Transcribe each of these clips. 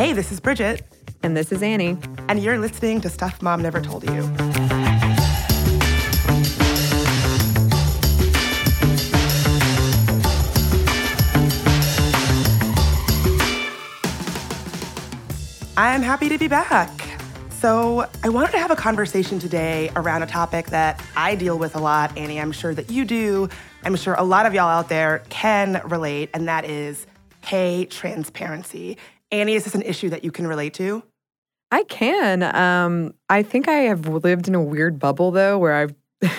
Hey, this is Bridget. And this is Annie. And you're listening to Stuff Mom Never Told You. I'm happy to be back. So, I wanted to have a conversation today around a topic that I deal with a lot, Annie. I'm sure that you do. I'm sure a lot of y'all out there can relate, and that is pay transparency. Annie, is this an issue that you can relate to? I can. Um, I think I have lived in a weird bubble though, where I've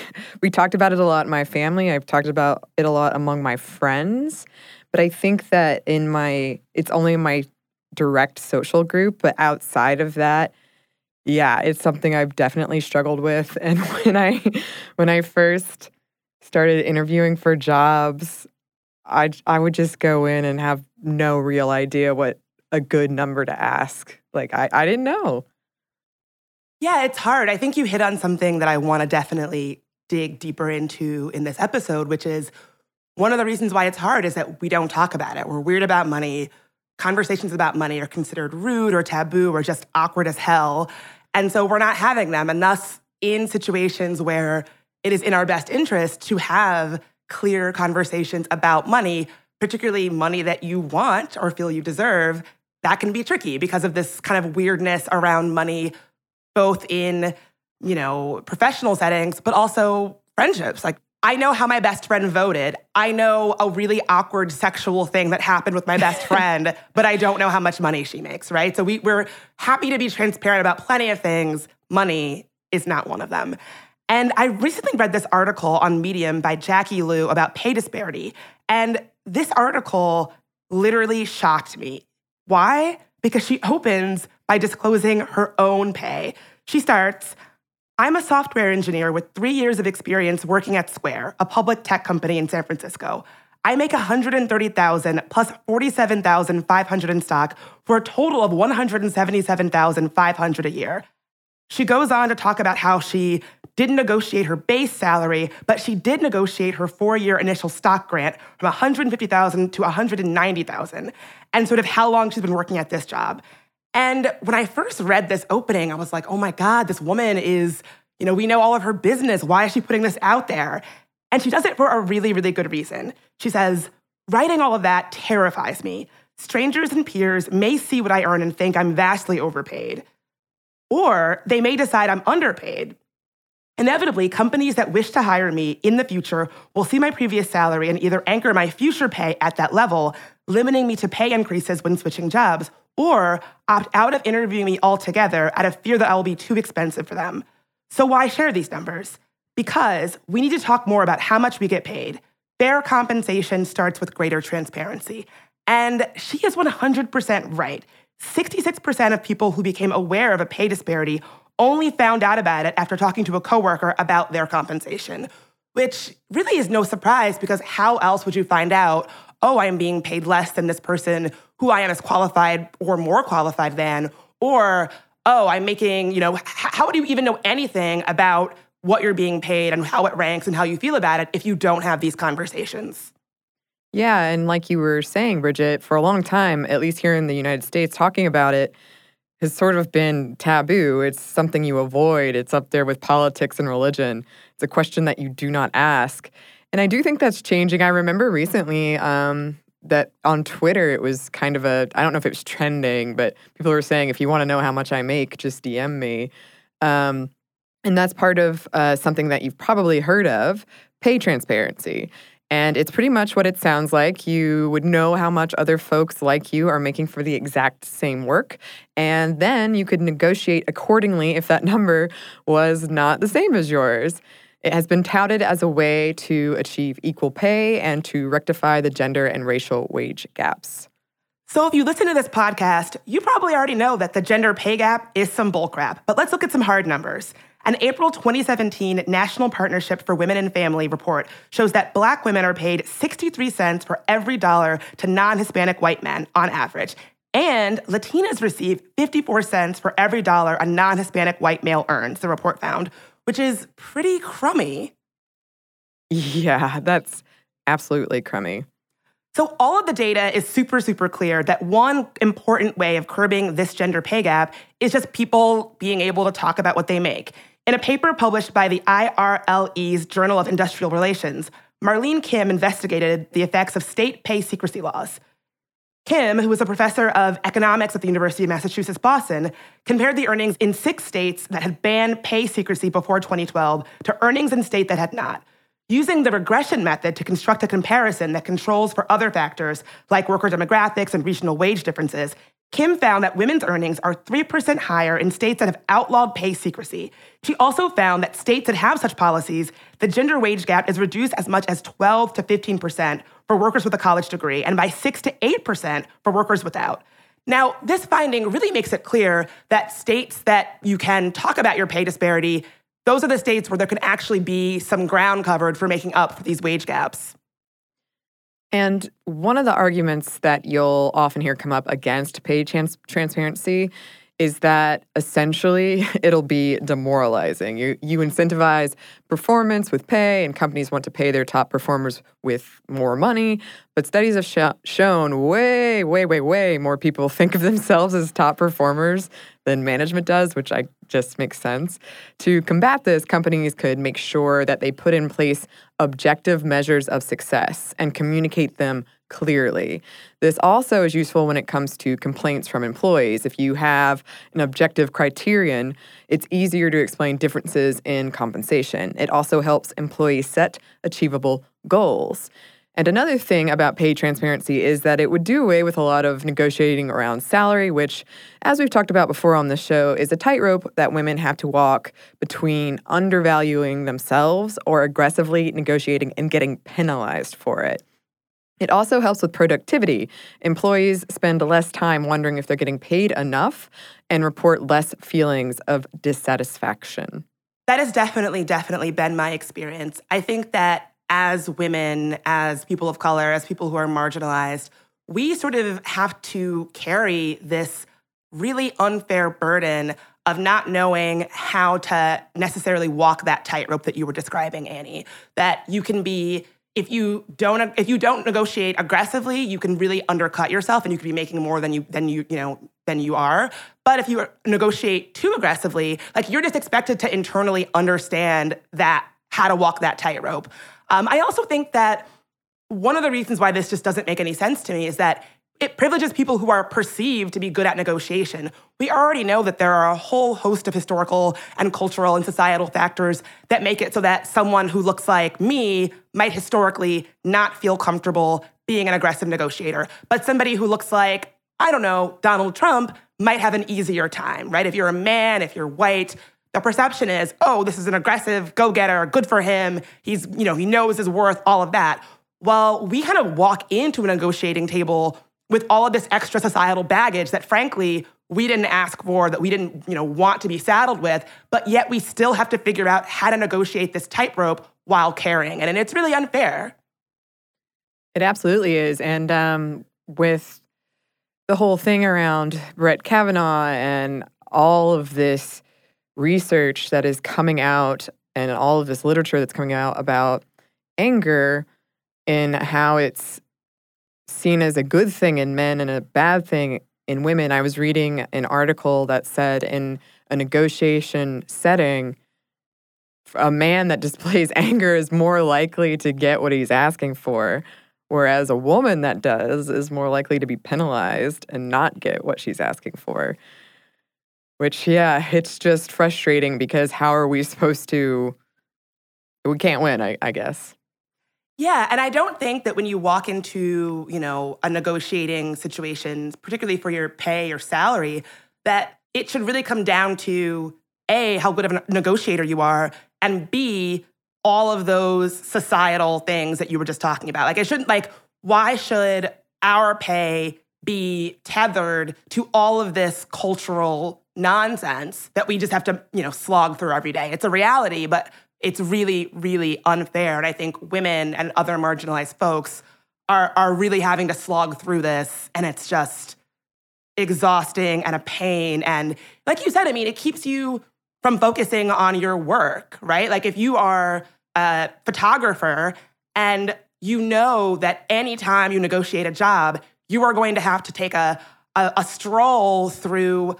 we talked about it a lot in my family. I've talked about it a lot among my friends, but I think that in my it's only in my direct social group, but outside of that, yeah, it's something I've definitely struggled with. And when I when I first started interviewing for jobs, I I would just go in and have no real idea what a good number to ask. Like I, I didn't know. Yeah, it's hard. I think you hit on something that I want to definitely dig deeper into in this episode, which is one of the reasons why it's hard is that we don't talk about it. We're weird about money. Conversations about money are considered rude or taboo or just awkward as hell. And so we're not having them. And thus, in situations where it is in our best interest to have clear conversations about money, particularly money that you want or feel you deserve, that can be tricky because of this kind of weirdness around money, both in, you know, professional settings, but also friendships. Like, I know how my best friend voted. I know a really awkward sexual thing that happened with my best friend, but I don't know how much money she makes, right? So we, we're happy to be transparent about plenty of things. Money is not one of them. And I recently read this article on Medium by Jackie Luo about pay disparity. And this article literally shocked me. Why? Because she opens by disclosing her own pay. She starts, I'm a software engineer with three years of experience working at Square, a public tech company in San Francisco. I make 130,000 plus 47,500 in stock for a total of 177,500 a year. She goes on to talk about how she didn't negotiate her base salary, but she did negotiate her four-year initial stock grant from 150,000 to 190,000, and sort of how long she's been working at this job. And when I first read this opening, I was like, "Oh my god, this woman is, you know, we know all of her business. Why is she putting this out there?" And she does it for a really, really good reason. She says, "Writing all of that terrifies me. Strangers and peers may see what I earn and think I'm vastly overpaid." Or they may decide I'm underpaid. Inevitably, companies that wish to hire me in the future will see my previous salary and either anchor my future pay at that level, limiting me to pay increases when switching jobs, or opt out of interviewing me altogether out of fear that I will be too expensive for them. So, why share these numbers? Because we need to talk more about how much we get paid. Fair compensation starts with greater transparency. And she is 100% right. 66% of people who became aware of a pay disparity only found out about it after talking to a coworker about their compensation, which really is no surprise because how else would you find out, oh, I'm being paid less than this person who I am as qualified or more qualified than, or oh, I'm making, you know, how would you even know anything about what you're being paid and how it ranks and how you feel about it if you don't have these conversations? Yeah, and like you were saying, Bridget, for a long time, at least here in the United States, talking about it has sort of been taboo. It's something you avoid. It's up there with politics and religion. It's a question that you do not ask. And I do think that's changing. I remember recently um, that on Twitter, it was kind of a, I don't know if it was trending, but people were saying, if you want to know how much I make, just DM me. Um, and that's part of uh, something that you've probably heard of pay transparency. And it's pretty much what it sounds like. You would know how much other folks like you are making for the exact same work. And then you could negotiate accordingly if that number was not the same as yours. It has been touted as a way to achieve equal pay and to rectify the gender and racial wage gaps. So, if you listen to this podcast, you probably already know that the gender pay gap is some bullcrap. But let's look at some hard numbers. An April 2017 National Partnership for Women and Family report shows that black women are paid 63 cents for every dollar to non Hispanic white men on average. And Latinas receive 54 cents for every dollar a non Hispanic white male earns, the report found, which is pretty crummy. Yeah, that's absolutely crummy. So, all of the data is super, super clear that one important way of curbing this gender pay gap is just people being able to talk about what they make. In a paper published by the IRLE's Journal of Industrial Relations, Marlene Kim investigated the effects of state pay secrecy laws. Kim, who was a professor of economics at the University of Massachusetts Boston, compared the earnings in six states that had banned pay secrecy before 2012 to earnings in states that had not using the regression method to construct a comparison that controls for other factors like worker demographics and regional wage differences, Kim found that women's earnings are 3% higher in states that have outlawed pay secrecy. She also found that states that have such policies, the gender wage gap is reduced as much as 12 to 15% for workers with a college degree and by 6 to 8% for workers without. Now, this finding really makes it clear that states that you can talk about your pay disparity those are the states where there can actually be some ground covered for making up for these wage gaps. And one of the arguments that you'll often hear come up against pay trans- transparency is that essentially it'll be demoralizing. You you incentivize performance with pay, and companies want to pay their top performers with more money. But studies have sh- shown way, way, way, way more people think of themselves as top performers than management does, which I just makes sense. To combat this, companies could make sure that they put in place objective measures of success and communicate them clearly. This also is useful when it comes to complaints from employees. If you have an objective criterion, it's easier to explain differences in compensation. It also helps employees set achievable goals. And another thing about pay transparency is that it would do away with a lot of negotiating around salary, which, as we've talked about before on the show, is a tightrope that women have to walk between undervaluing themselves or aggressively negotiating and getting penalized for it. It also helps with productivity. Employees spend less time wondering if they're getting paid enough and report less feelings of dissatisfaction. That has definitely, definitely been my experience. I think that as women, as people of color, as people who are marginalized, we sort of have to carry this really unfair burden of not knowing how to necessarily walk that tightrope that you were describing, Annie. That you can be if you don't if you don't negotiate aggressively, you can really undercut yourself and you could be making more than you than you you know than you are. But if you negotiate too aggressively, like you're just expected to internally understand that how to walk that tightrope. Um, I also think that one of the reasons why this just doesn't make any sense to me is that it privileges people who are perceived to be good at negotiation. We already know that there are a whole host of historical and cultural and societal factors that make it so that someone who looks like me might historically not feel comfortable being an aggressive negotiator. But somebody who looks like, I don't know, Donald Trump might have an easier time, right? If you're a man, if you're white, the perception is, oh, this is an aggressive go-getter, good for him. He's, you know, he knows his worth, all of that. Well, we kind of walk into a negotiating table with all of this extra societal baggage that frankly we didn't ask for that we didn't you know want to be saddled with but yet we still have to figure out how to negotiate this tightrope while caring. And, it's really unfair. It absolutely is. And um, with the whole thing around brett kavanaugh and all of this research that is coming out and all of this literature that's coming out about anger and how it's seen as a good thing in men and a bad thing in women. I was reading an article that said in a negotiation setting, a man that displays anger is more likely to get what he's asking for, whereas a woman that does is more likely to be penalized and not get what she's asking for. Which, yeah, it's just frustrating because how are we supposed to? We can't win, I, I guess. Yeah, and I don't think that when you walk into, you know, a negotiating situation, particularly for your pay or salary, that it should really come down to A, how good of a negotiator you are, and B, all of those societal things that you were just talking about. Like it shouldn't like why should our pay be tethered to all of this cultural nonsense that we just have to, you know, slog through every day. It's a reality, but it's really, really unfair. And I think women and other marginalized folks are, are really having to slog through this. And it's just exhausting and a pain. And like you said, I mean, it keeps you from focusing on your work, right? Like if you are a photographer and you know that anytime you negotiate a job, you are going to have to take a, a, a stroll through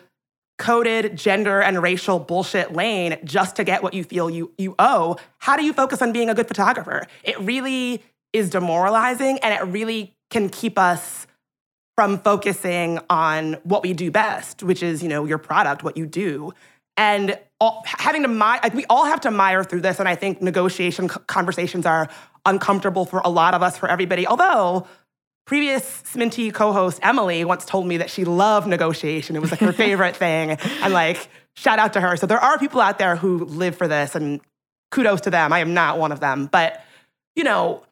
coded gender and racial bullshit lane just to get what you feel you, you owe. How do you focus on being a good photographer? It really is demoralizing and it really can keep us from focusing on what we do best, which is, you know, your product, what you do. And all, having to, mire, like, we all have to mire through this. And I think negotiation conversations are uncomfortable for a lot of us, for everybody. Although, previous Sminty co-host Emily once told me that she loved negotiation. It was like her favorite thing. And like, shout out to her. So there are people out there who live for this and kudos to them. I am not one of them. But, you know,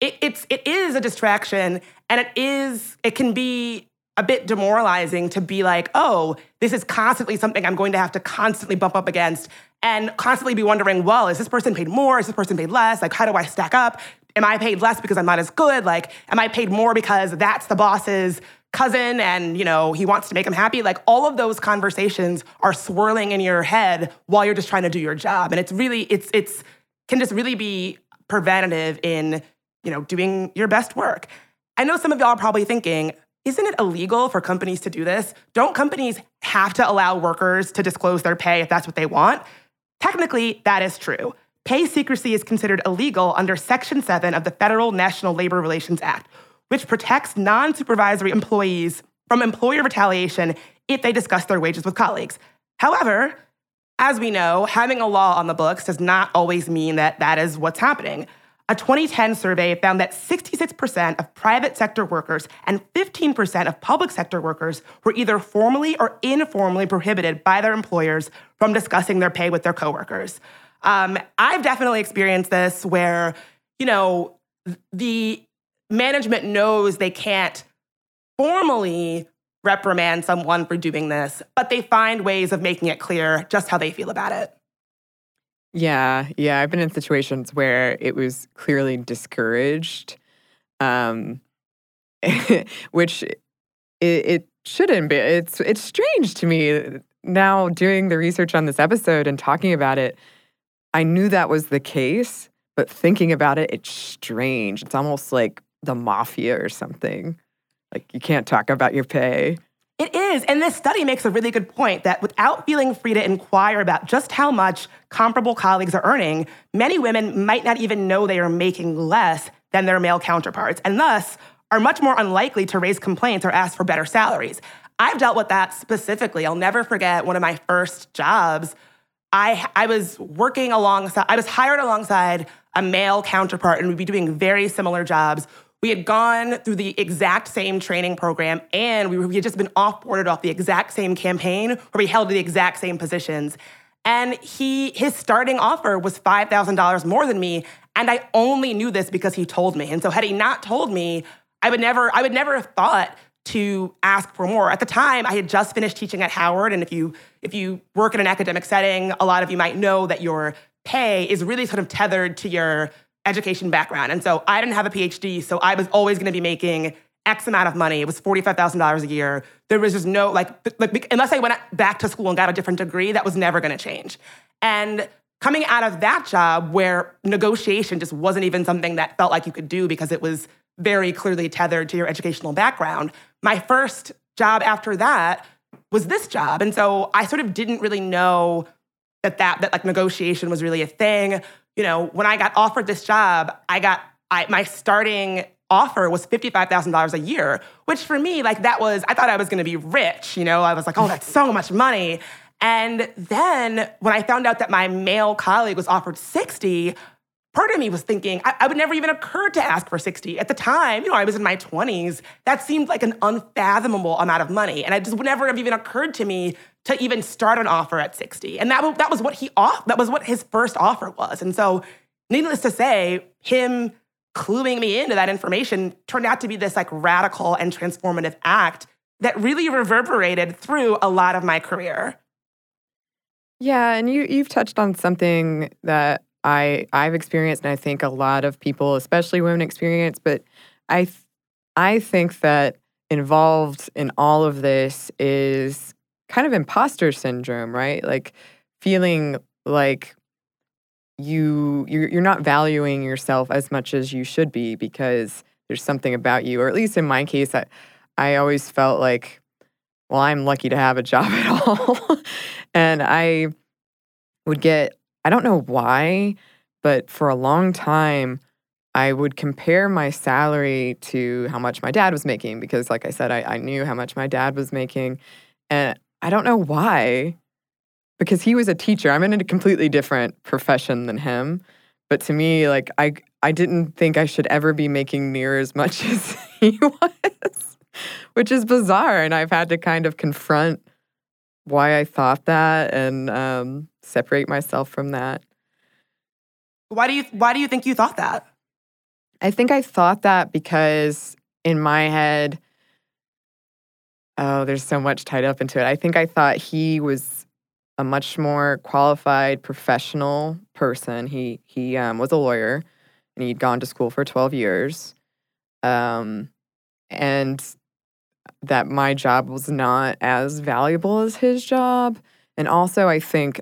it, it's it is a distraction and it is, it can be a bit demoralizing to be like, oh, this is constantly something I'm going to have to constantly bump up against and constantly be wondering, well, is this person paid more? Is this person paid less? Like, how do I stack up? Am I paid less because I'm not as good? Like, am I paid more because that's the boss's cousin and, you know, he wants to make him happy? Like, all of those conversations are swirling in your head while you're just trying to do your job. And it's really, it's, it's, can just really be preventative in, you know, doing your best work. I know some of y'all are probably thinking, isn't it illegal for companies to do this? Don't companies have to allow workers to disclose their pay if that's what they want? Technically, that is true. Pay secrecy is considered illegal under Section 7 of the Federal National Labor Relations Act, which protects non supervisory employees from employer retaliation if they discuss their wages with colleagues. However, as we know, having a law on the books does not always mean that that is what's happening. A 2010 survey found that 66% of private sector workers and 15% of public sector workers were either formally or informally prohibited by their employers from discussing their pay with their coworkers. Um, I've definitely experienced this where, you know, the management knows they can't formally reprimand someone for doing this, but they find ways of making it clear just how they feel about it. Yeah, yeah. I've been in situations where it was clearly discouraged, um, which it, it shouldn't be. It's it's strange to me now doing the research on this episode and talking about it. I knew that was the case, but thinking about it, it's strange. It's almost like the mafia or something. Like you can't talk about your pay. It is. And this study makes a really good point that without feeling free to inquire about just how much comparable colleagues are earning, many women might not even know they are making less than their male counterparts, and thus are much more unlikely to raise complaints or ask for better salaries. I've dealt with that specifically. I'll never forget one of my first jobs. I, I was working alongside, I was hired alongside a male counterpart, and we'd be doing very similar jobs we had gone through the exact same training program and we, we had just been offboarded off the exact same campaign where we held the exact same positions. And he his starting offer was $5,000 more than me. And I only knew this because he told me. And so had he not told me, I would never, I would never have thought to ask for more. At the time, I had just finished teaching at Howard. And if you if you work in an academic setting, a lot of you might know that your pay is really sort of tethered to your education background. And so I didn't have a PhD, so I was always going to be making X amount of money. It was $45,000 a year. There was just no, like, like, unless I went back to school and got a different degree, that was never going to change. And coming out of that job where negotiation just wasn't even something that felt like you could do because it was very clearly tethered to your educational background, my first job after that was this job. And so I sort of didn't really know that that, that like negotiation was really a thing you know, when I got offered this job, I got I, my starting offer was $55,000 a year, which for me, like that was, I thought I was gonna be rich, you know? I was like, oh, that's so much money. And then when I found out that my male colleague was offered 60, part of me was thinking I, I, would never even occur to ask for 60 at the time you know i was in my 20s that seemed like an unfathomable amount of money and it just would never have even occurred to me to even start an offer at 60. And that, that was what he off that was what his first offer was. And so needless to say, him cluing me into that information turned out to be this like radical and transformative act that really reverberated through a lot of my career. Yeah, and you you've touched on something that I I've experienced and I think a lot of people, especially women experience, but I I think that involved in all of this is kind of imposter syndrome, right? Like feeling like you you're, you're not valuing yourself as much as you should be because there's something about you or at least in my case I, I always felt like well i'm lucky to have a job at all and i would get i don't know why but for a long time i would compare my salary to how much my dad was making because like i said i, I knew how much my dad was making and i don't know why because he was a teacher. I'm in a completely different profession than him. But to me, like I I didn't think I should ever be making near as much as he was, which is bizarre. And I've had to kind of confront why I thought that and um, separate myself from that. Why do you Why do you think you thought that? I think I thought that because in my head, oh, there's so much tied up into it. I think I thought he was a much more qualified professional person. He he um, was a lawyer and he'd gone to school for 12 years. Um, and that my job was not as valuable as his job. And also, I think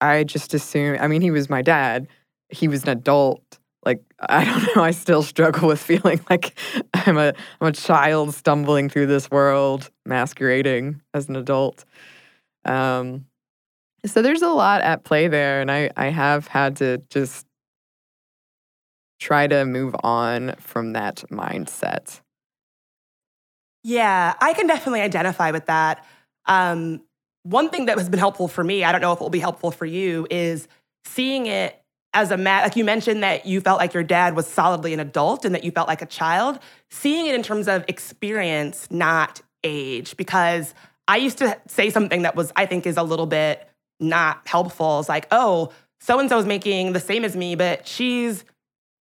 I just assumed, I mean, he was my dad, he was an adult. Like, I don't know, I still struggle with feeling like I'm a, I'm a child stumbling through this world, masquerading as an adult. Um, so there's a lot at play there, and I, I have had to just try to move on from that mindset. Yeah, I can definitely identify with that. Um, one thing that has been helpful for me, I don't know if it will be helpful for you, is seeing it as a mat. Like you mentioned that you felt like your dad was solidly an adult and that you felt like a child. Seeing it in terms of experience, not age, because I used to say something that was, I think, is a little bit not helpful. It's like, oh, so and so is making the same as me, but she's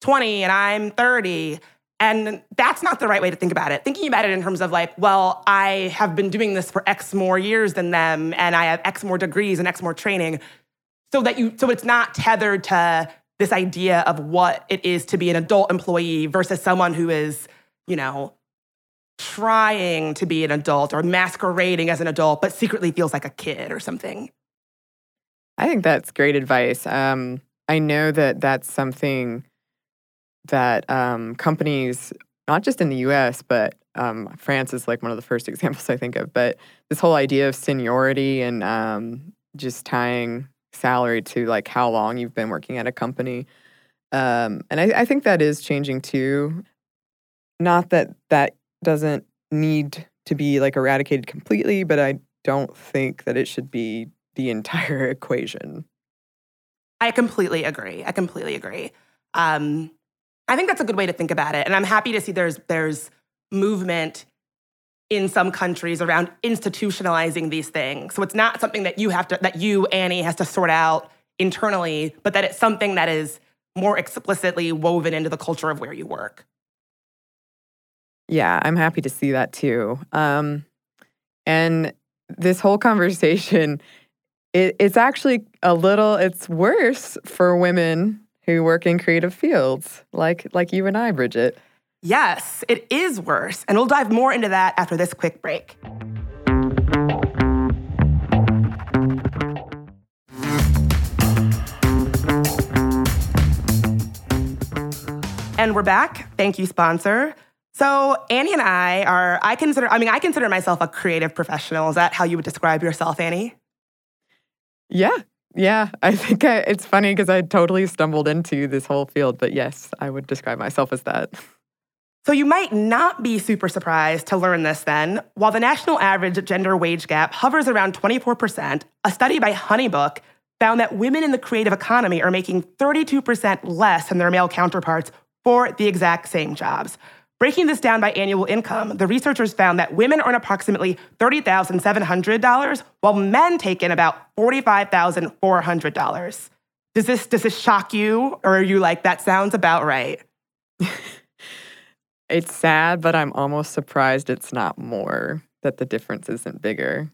20 and I'm 30. And that's not the right way to think about it. Thinking about it in terms of like, well, I have been doing this for X more years than them, and I have X more degrees and X more training. So that you, so it's not tethered to this idea of what it is to be an adult employee versus someone who is, you know, trying to be an adult or masquerading as an adult, but secretly feels like a kid or something. I think that's great advice. Um, I know that that's something that um, companies, not just in the US, but um, France is like one of the first examples I think of, but this whole idea of seniority and um, just tying salary to like how long you've been working at a company. Um, and I, I think that is changing too. Not that that doesn't need to be like eradicated completely, but I don't think that it should be the entire equation. I completely agree. I completely agree. Um, I think that's a good way to think about it, and I'm happy to see there's there's movement in some countries around institutionalizing these things. So it's not something that you have to that you Annie has to sort out internally, but that it's something that is more explicitly woven into the culture of where you work. Yeah, I'm happy to see that too. Um, and this whole conversation, it, it's actually a little, it's worse for women who work in creative fields, like like you and I, Bridget. Yes, it is worse, and we'll dive more into that after this quick break. And we're back. Thank you, sponsor. So Annie and I are, I consider, I mean, I consider myself a creative professional. Is that how you would describe yourself, Annie? Yeah. Yeah. I think I, it's funny because I totally stumbled into this whole field, but yes, I would describe myself as that. So you might not be super surprised to learn this then. While the national average gender wage gap hovers around 24%, a study by Honeybook found that women in the creative economy are making 32% less than their male counterparts for the exact same jobs. Breaking this down by annual income, the researchers found that women earn approximately $30,700 while men take in about $45,400. Does this does this shock you or are you like that sounds about right? it's sad, but I'm almost surprised it's not more that the difference isn't bigger.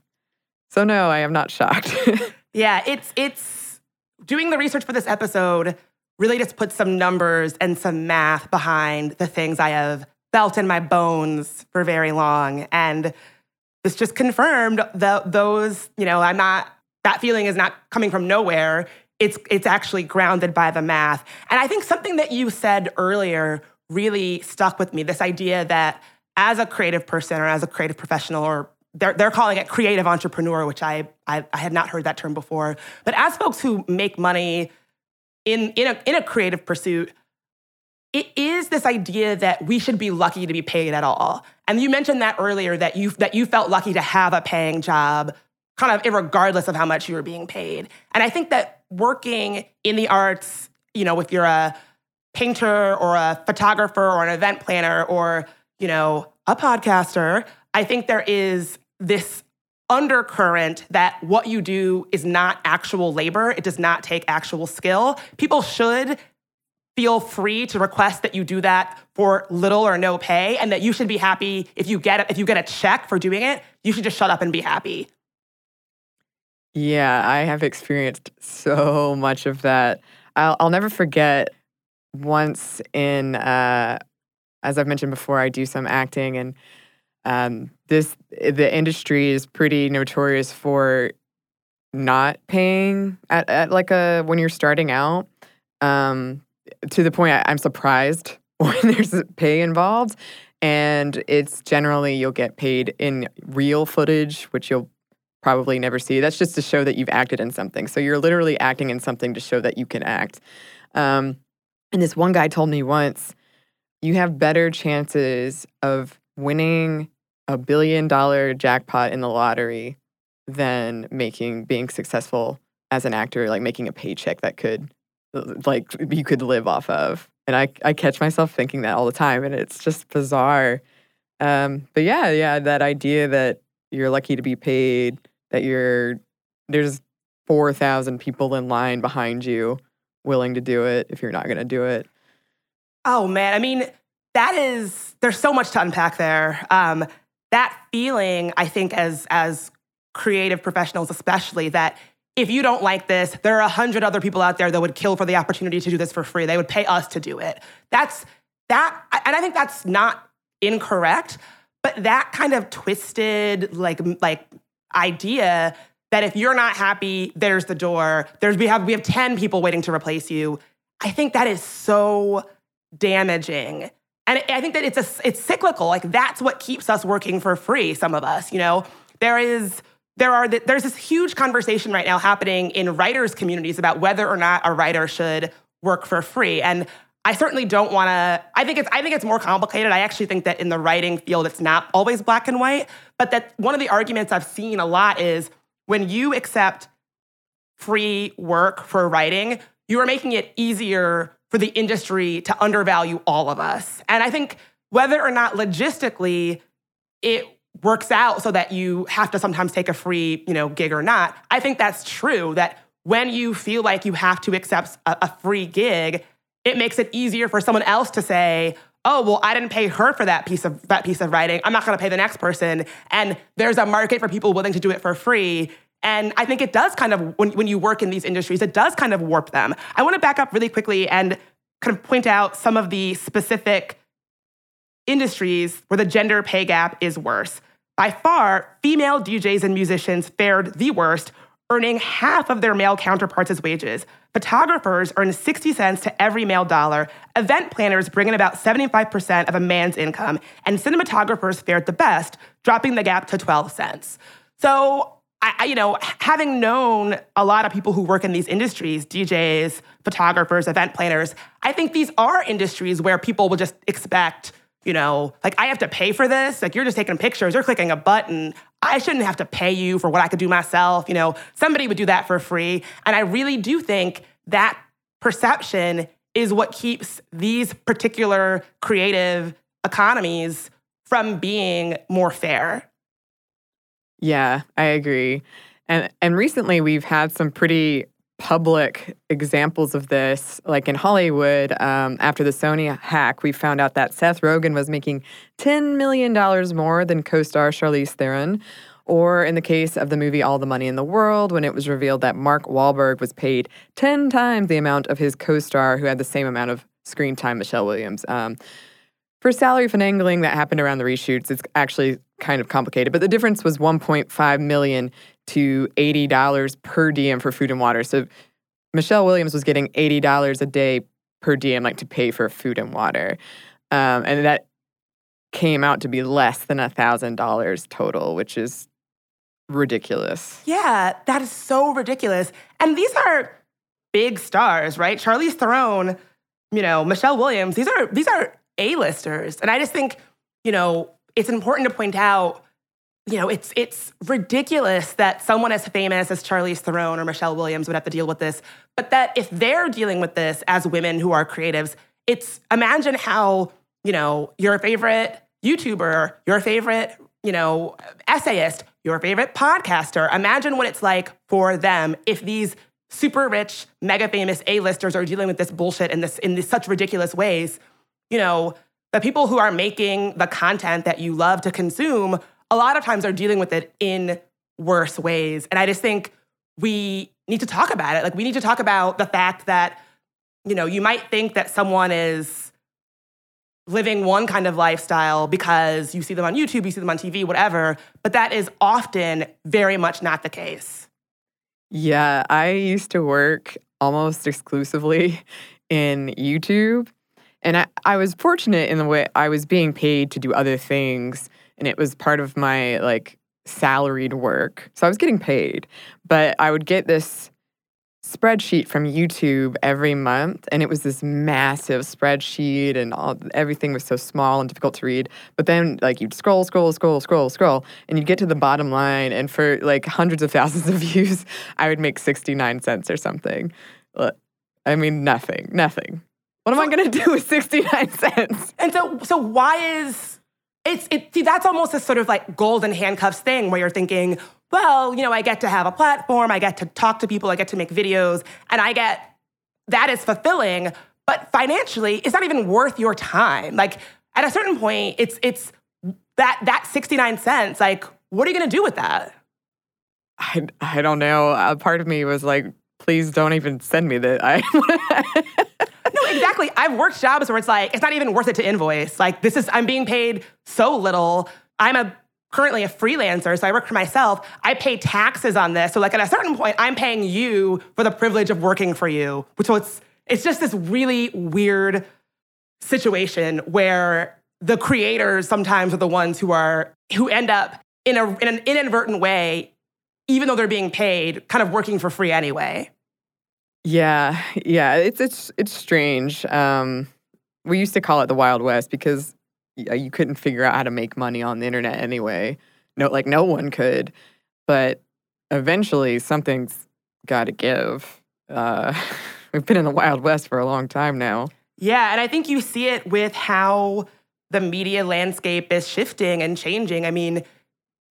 So no, I am not shocked. yeah, it's it's doing the research for this episode really just put some numbers and some math behind the things I have felt in my bones for very long. And this just confirmed that those, you know, I'm not, that feeling is not coming from nowhere. it's it's actually grounded by the math. And I think something that you said earlier really stuck with me. This idea that as a creative person or as a creative professional or they're, they're calling it creative entrepreneur, which I, I, I had not heard that term before. But as folks who make money in in a in a creative pursuit, it is this idea that we should be lucky to be paid at all. And you mentioned that earlier that you that you felt lucky to have a paying job, kind of regardless of how much you were being paid. And I think that working in the arts, you know, if you're a painter or a photographer or an event planner or you know a podcaster, I think there is this undercurrent that what you do is not actual labor. It does not take actual skill. People should feel free to request that you do that for little or no pay and that you should be happy if you get if you get a check for doing it, you should just shut up and be happy. Yeah, I have experienced so much of that. I'll, I'll never forget once in, uh, as I've mentioned before, I do some acting, and um, this the industry is pretty notorious for not paying at, at like a when you're starting out. Um, to the point I, I'm surprised when there's pay involved, and it's generally you'll get paid in reel footage, which you'll probably never see. That's just to show that you've acted in something. So you're literally acting in something to show that you can act. Um, and this one guy told me once, you have better chances of winning a billion dollar jackpot in the lottery than making being successful as an actor, like making a paycheck that could like you could live off of. And I I catch myself thinking that all the time and it's just bizarre. Um, but yeah, yeah, that idea that you're lucky to be paid, that you're there's 4,000 people in line behind you willing to do it if you're not going to do it. Oh man, I mean, that is there's so much to unpack there. Um, that feeling, I think, as as creative professionals, especially that if you don't like this, there are a hundred other people out there that would kill for the opportunity to do this for free. They would pay us to do it. That's that, and I think that's not incorrect, but that kind of twisted like like idea that if you're not happy, there's the door. There's we have we have 10 people waiting to replace you. I think that is so damaging. And I think that it's a it's cyclical. Like that's what keeps us working for free, some of us, you know. There is there are there's this huge conversation right now happening in writers communities about whether or not a writer should work for free. And I certainly don't want to I think it's I think it's more complicated. I actually think that in the writing field it's not always black and white, but that one of the arguments I've seen a lot is when you accept free work for writing, you are making it easier for the industry to undervalue all of us. And I think whether or not logistically it works out so that you have to sometimes take a free, you know, gig or not, I think that's true that when you feel like you have to accept a, a free gig, it makes it easier for someone else to say, oh well i didn't pay her for that piece of that piece of writing. I'm not going to pay the next person. And there's a market for people willing to do it for free and i think it does kind of when, when you work in these industries it does kind of warp them i want to back up really quickly and kind of point out some of the specific industries where the gender pay gap is worse by far female djs and musicians fared the worst earning half of their male counterparts' wages. Photographers earn 60 cents to every male dollar. Event planners bring in about 75% of a man's income. And cinematographers fared the best, dropping the gap to 12 cents. So, I, you know, having known a lot of people who work in these industries, DJs, photographers, event planners, I think these are industries where people will just expect you know, like I have to pay for this. Like you're just taking pictures, you're clicking a button. I shouldn't have to pay you for what I could do myself. You know, somebody would do that for free. And I really do think that perception is what keeps these particular creative economies from being more fair. Yeah, I agree. And and recently we've had some pretty public examples of this, like in Hollywood, um, after the Sony hack, we found out that Seth Rogen was making $10 million more than co star Charlize Theron. Or in the case of the movie All the Money in the World, when it was revealed that Mark Wahlberg was paid 10 times the amount of his co star who had the same amount of screen time, Michelle Williams. Um, for salary finagling that happened around the reshoots, it's actually kind of complicated, but the difference was 1.5 million to $80 per diem for food and water. So Michelle Williams was getting $80 a day per diem, like to pay for food and water. Um, and that came out to be less than $1,000 total, which is ridiculous. Yeah, that is so ridiculous. And these are big stars, right? Charlize Theron, you know, Michelle Williams, these are these are A-listers. And I just think, you know, it's important to point out, you know, it's it's ridiculous that someone as famous as Charlize Theron or Michelle Williams would have to deal with this, but that if they're dealing with this as women who are creatives, it's imagine how, you know, your favorite YouTuber, your favorite, you know, essayist, your favorite podcaster, imagine what it's like for them if these super rich, mega famous A-listers are dealing with this bullshit in this in this, such ridiculous ways. You know, the people who are making the content that you love to consume, a lot of times are dealing with it in worse ways. And I just think we need to talk about it. Like we need to talk about the fact that, you know, you might think that someone is living one kind of lifestyle because you see them on YouTube, you see them on TV, whatever, but that is often very much not the case. Yeah, I used to work almost exclusively in YouTube. And I, I was fortunate in the way I was being paid to do other things. And it was part of my like salaried work. So I was getting paid. But I would get this spreadsheet from YouTube every month, and it was this massive spreadsheet, and all everything was so small and difficult to read. But then, like, you'd scroll, scroll, scroll, scroll, scroll, and you'd get to the bottom line, and for like hundreds of thousands of views, I would make sixty nine cents or something. I mean, nothing, nothing. What am I going to do with sixty nine cents? And so, so why is it's it? See, that's almost a sort of like golden handcuffs thing where you're thinking, well, you know, I get to have a platform, I get to talk to people, I get to make videos, and I get that is fulfilling, but financially, it's not even worth your time. Like at a certain point, it's it's that that 69 cents, like, what are you gonna do with that? I, I don't know. A part of me was like, please don't even send me that. I exactly. I've worked jobs where it's like, it's not even worth it to invoice. Like, this is, I'm being paid so little. I'm a currently a freelancer, so I work for myself. I pay taxes on this. So like at a certain point, I'm paying you for the privilege of working for you, which was it's just this really weird situation where the creators sometimes are the ones who are who end up in a in an inadvertent way, even though they're being paid, kind of working for free anyway. Yeah, yeah, it's it's it's strange. Um, we used to call it the Wild West because uh, you couldn't figure out how to make money on the internet anyway. No, like no one could. But eventually, something's got to give. Uh, we've been in the Wild West for a long time now. Yeah, and I think you see it with how the media landscape is shifting and changing. I mean,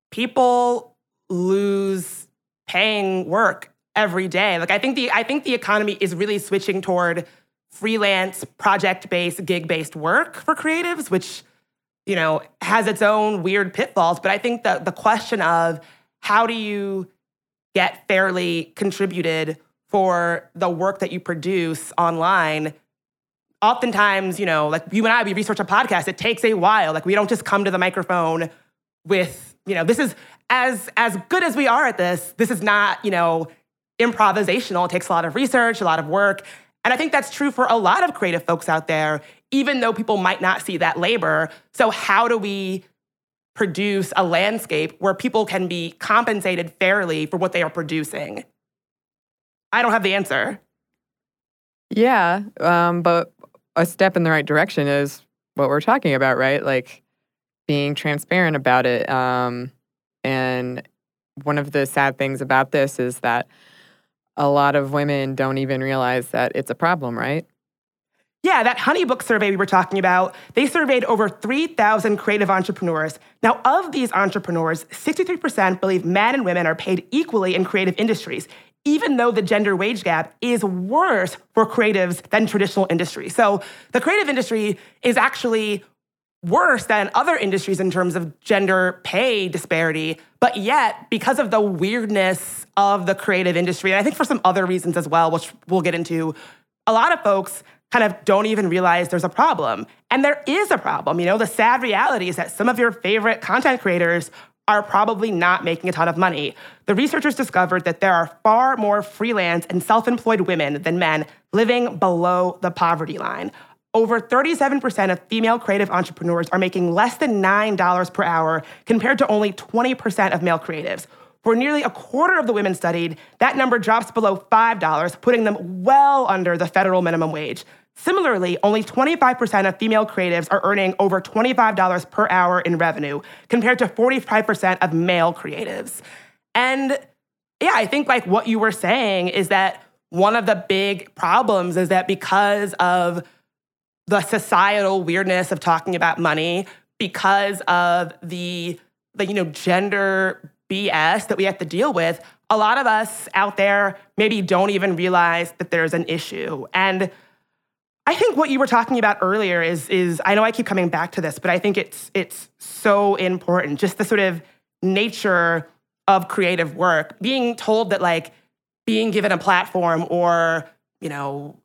people lose paying work every day. Like I think the I think the economy is really switching toward freelance, project-based, gig-based work for creatives, which you know, has its own weird pitfalls. But I think the the question of how do you get fairly contributed for the work that you produce online oftentimes, you know, like you and I, we research a podcast, it takes a while. Like we don't just come to the microphone with, you know, this is as as good as we are at this, this is not, you know, improvisational. It takes a lot of research, a lot of work. And I think that's true for a lot of creative folks out there even though people might not see that labor. So, how do we produce a landscape where people can be compensated fairly for what they are producing? I don't have the answer. Yeah, um, but a step in the right direction is what we're talking about, right? Like being transparent about it. Um, and one of the sad things about this is that a lot of women don't even realize that it's a problem, right? Yeah, that Honeybook survey we were talking about, they surveyed over 3,000 creative entrepreneurs. Now, of these entrepreneurs, 63% believe men and women are paid equally in creative industries, even though the gender wage gap is worse for creatives than traditional industries. So, the creative industry is actually worse than other industries in terms of gender pay disparity. But yet, because of the weirdness of the creative industry, and I think for some other reasons as well, which we'll get into, a lot of folks kind of don't even realize there's a problem. And there is a problem. You know, the sad reality is that some of your favorite content creators are probably not making a ton of money. The researchers discovered that there are far more freelance and self employed women than men living below the poverty line. Over 37% of female creative entrepreneurs are making less than $9 per hour compared to only 20% of male creatives. For nearly a quarter of the women studied, that number drops below $5, putting them well under the federal minimum wage. Similarly, only 25% of female creatives are earning over $25 per hour in revenue, compared to 45% of male creatives. And yeah, I think like what you were saying is that one of the big problems is that because of the societal weirdness of talking about money because of the the you know gender BS that we have to deal with, a lot of us out there maybe don't even realize that there's an issue. And I think what you were talking about earlier is is I know I keep coming back to this, but I think it's it's so important. Just the sort of nature of creative work, being told that like being given a platform or, you know,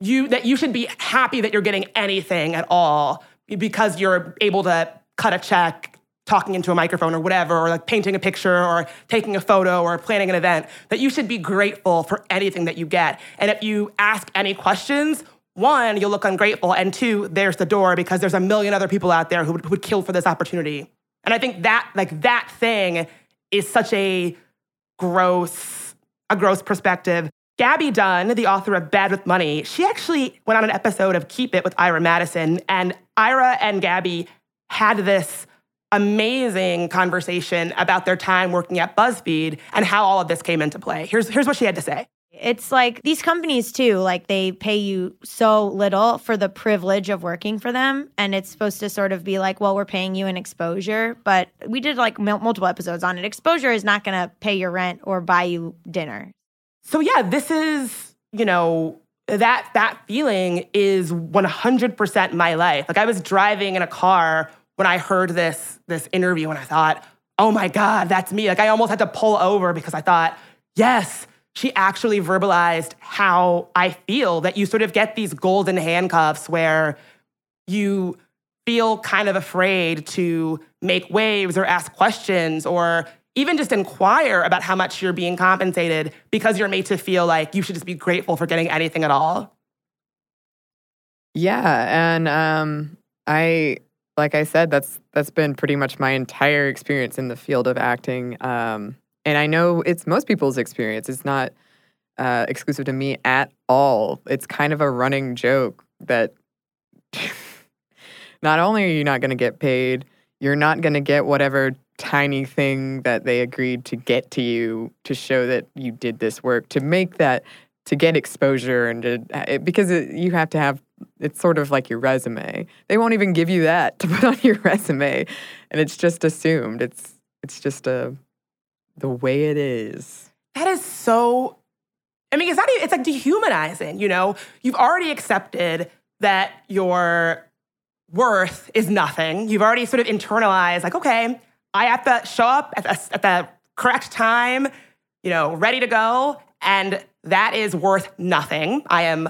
you that you should be happy that you're getting anything at all because you're able to cut a check talking into a microphone or whatever or like painting a picture or taking a photo or planning an event that you should be grateful for anything that you get. And if you ask any questions one you'll look ungrateful and two there's the door because there's a million other people out there who would, who would kill for this opportunity. And i think that like that thing is such a gross a gross perspective Gaby Dunn, the author of Bad with Money, she actually went on an episode of Keep It with Ira Madison, and Ira and Gaby had this amazing conversation about their time working at BuzzFeed and how all of this came into play. Here's, here's what she had to say. It's like these companies too, like they pay you so little for the privilege of working for them. And it's supposed to sort of be like, well, we're paying you an exposure. But we did like multiple episodes on it. Exposure is not going to pay your rent or buy you dinner. So yeah, this is, you know, that that feeling is 100% my life. Like I was driving in a car when I heard this this interview and I thought, "Oh my god, that's me." Like I almost had to pull over because I thought, "Yes, she actually verbalized how I feel that you sort of get these golden handcuffs where you feel kind of afraid to make waves or ask questions or even just inquire about how much you're being compensated because you're made to feel like you should just be grateful for getting anything at all. Yeah, and um, I like I said that's that's been pretty much my entire experience in the field of acting. Um, and I know it's most people's experience. It's not uh, exclusive to me at all. It's kind of a running joke that not only are you not going to get paid, you're not going to get whatever tiny thing that they agreed to get to you to show that you did this work to make that to get exposure and to, it, because it, you have to have it's sort of like your resume. They won't even give you that to put on your resume. And it's just assumed. It's it's just a the way it is. That is so i mean it's not even, it's like dehumanizing you know? You've already accepted that your worth is nothing. You've already sort of internalized like okay I have to show up at the, at the correct time, you know, ready to go, and that is worth nothing. I am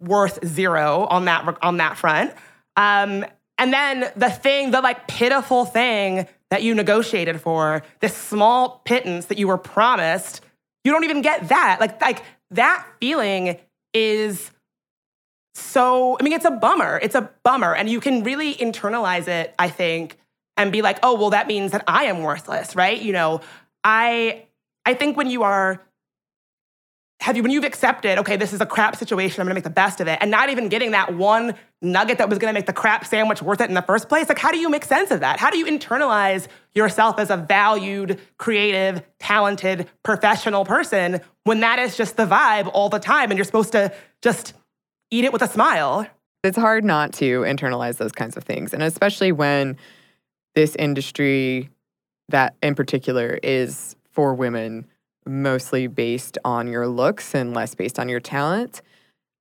worth zero on that on that front. Um, and then the thing, the like pitiful thing that you negotiated for, this small pittance that you were promised, you don't even get that. Like like that feeling is so. I mean, it's a bummer. It's a bummer, and you can really internalize it. I think and be like, oh, well, that means that I am worthless, right? You know, I I think when you are have you when you've accepted, okay, this is a crap situation, I'm gonna make the best of it, and not even getting that one nugget that was gonna make the crap sandwich worth it in the first place, like how do you make sense of that? How do you internalize yourself as a valued, creative, talented, professional person when that is just the vibe all the time and you're supposed to just eat it with a smile? It's hard not to internalize those kinds of things. And especially when this industry that in particular is for women mostly based on your looks and less based on your talent.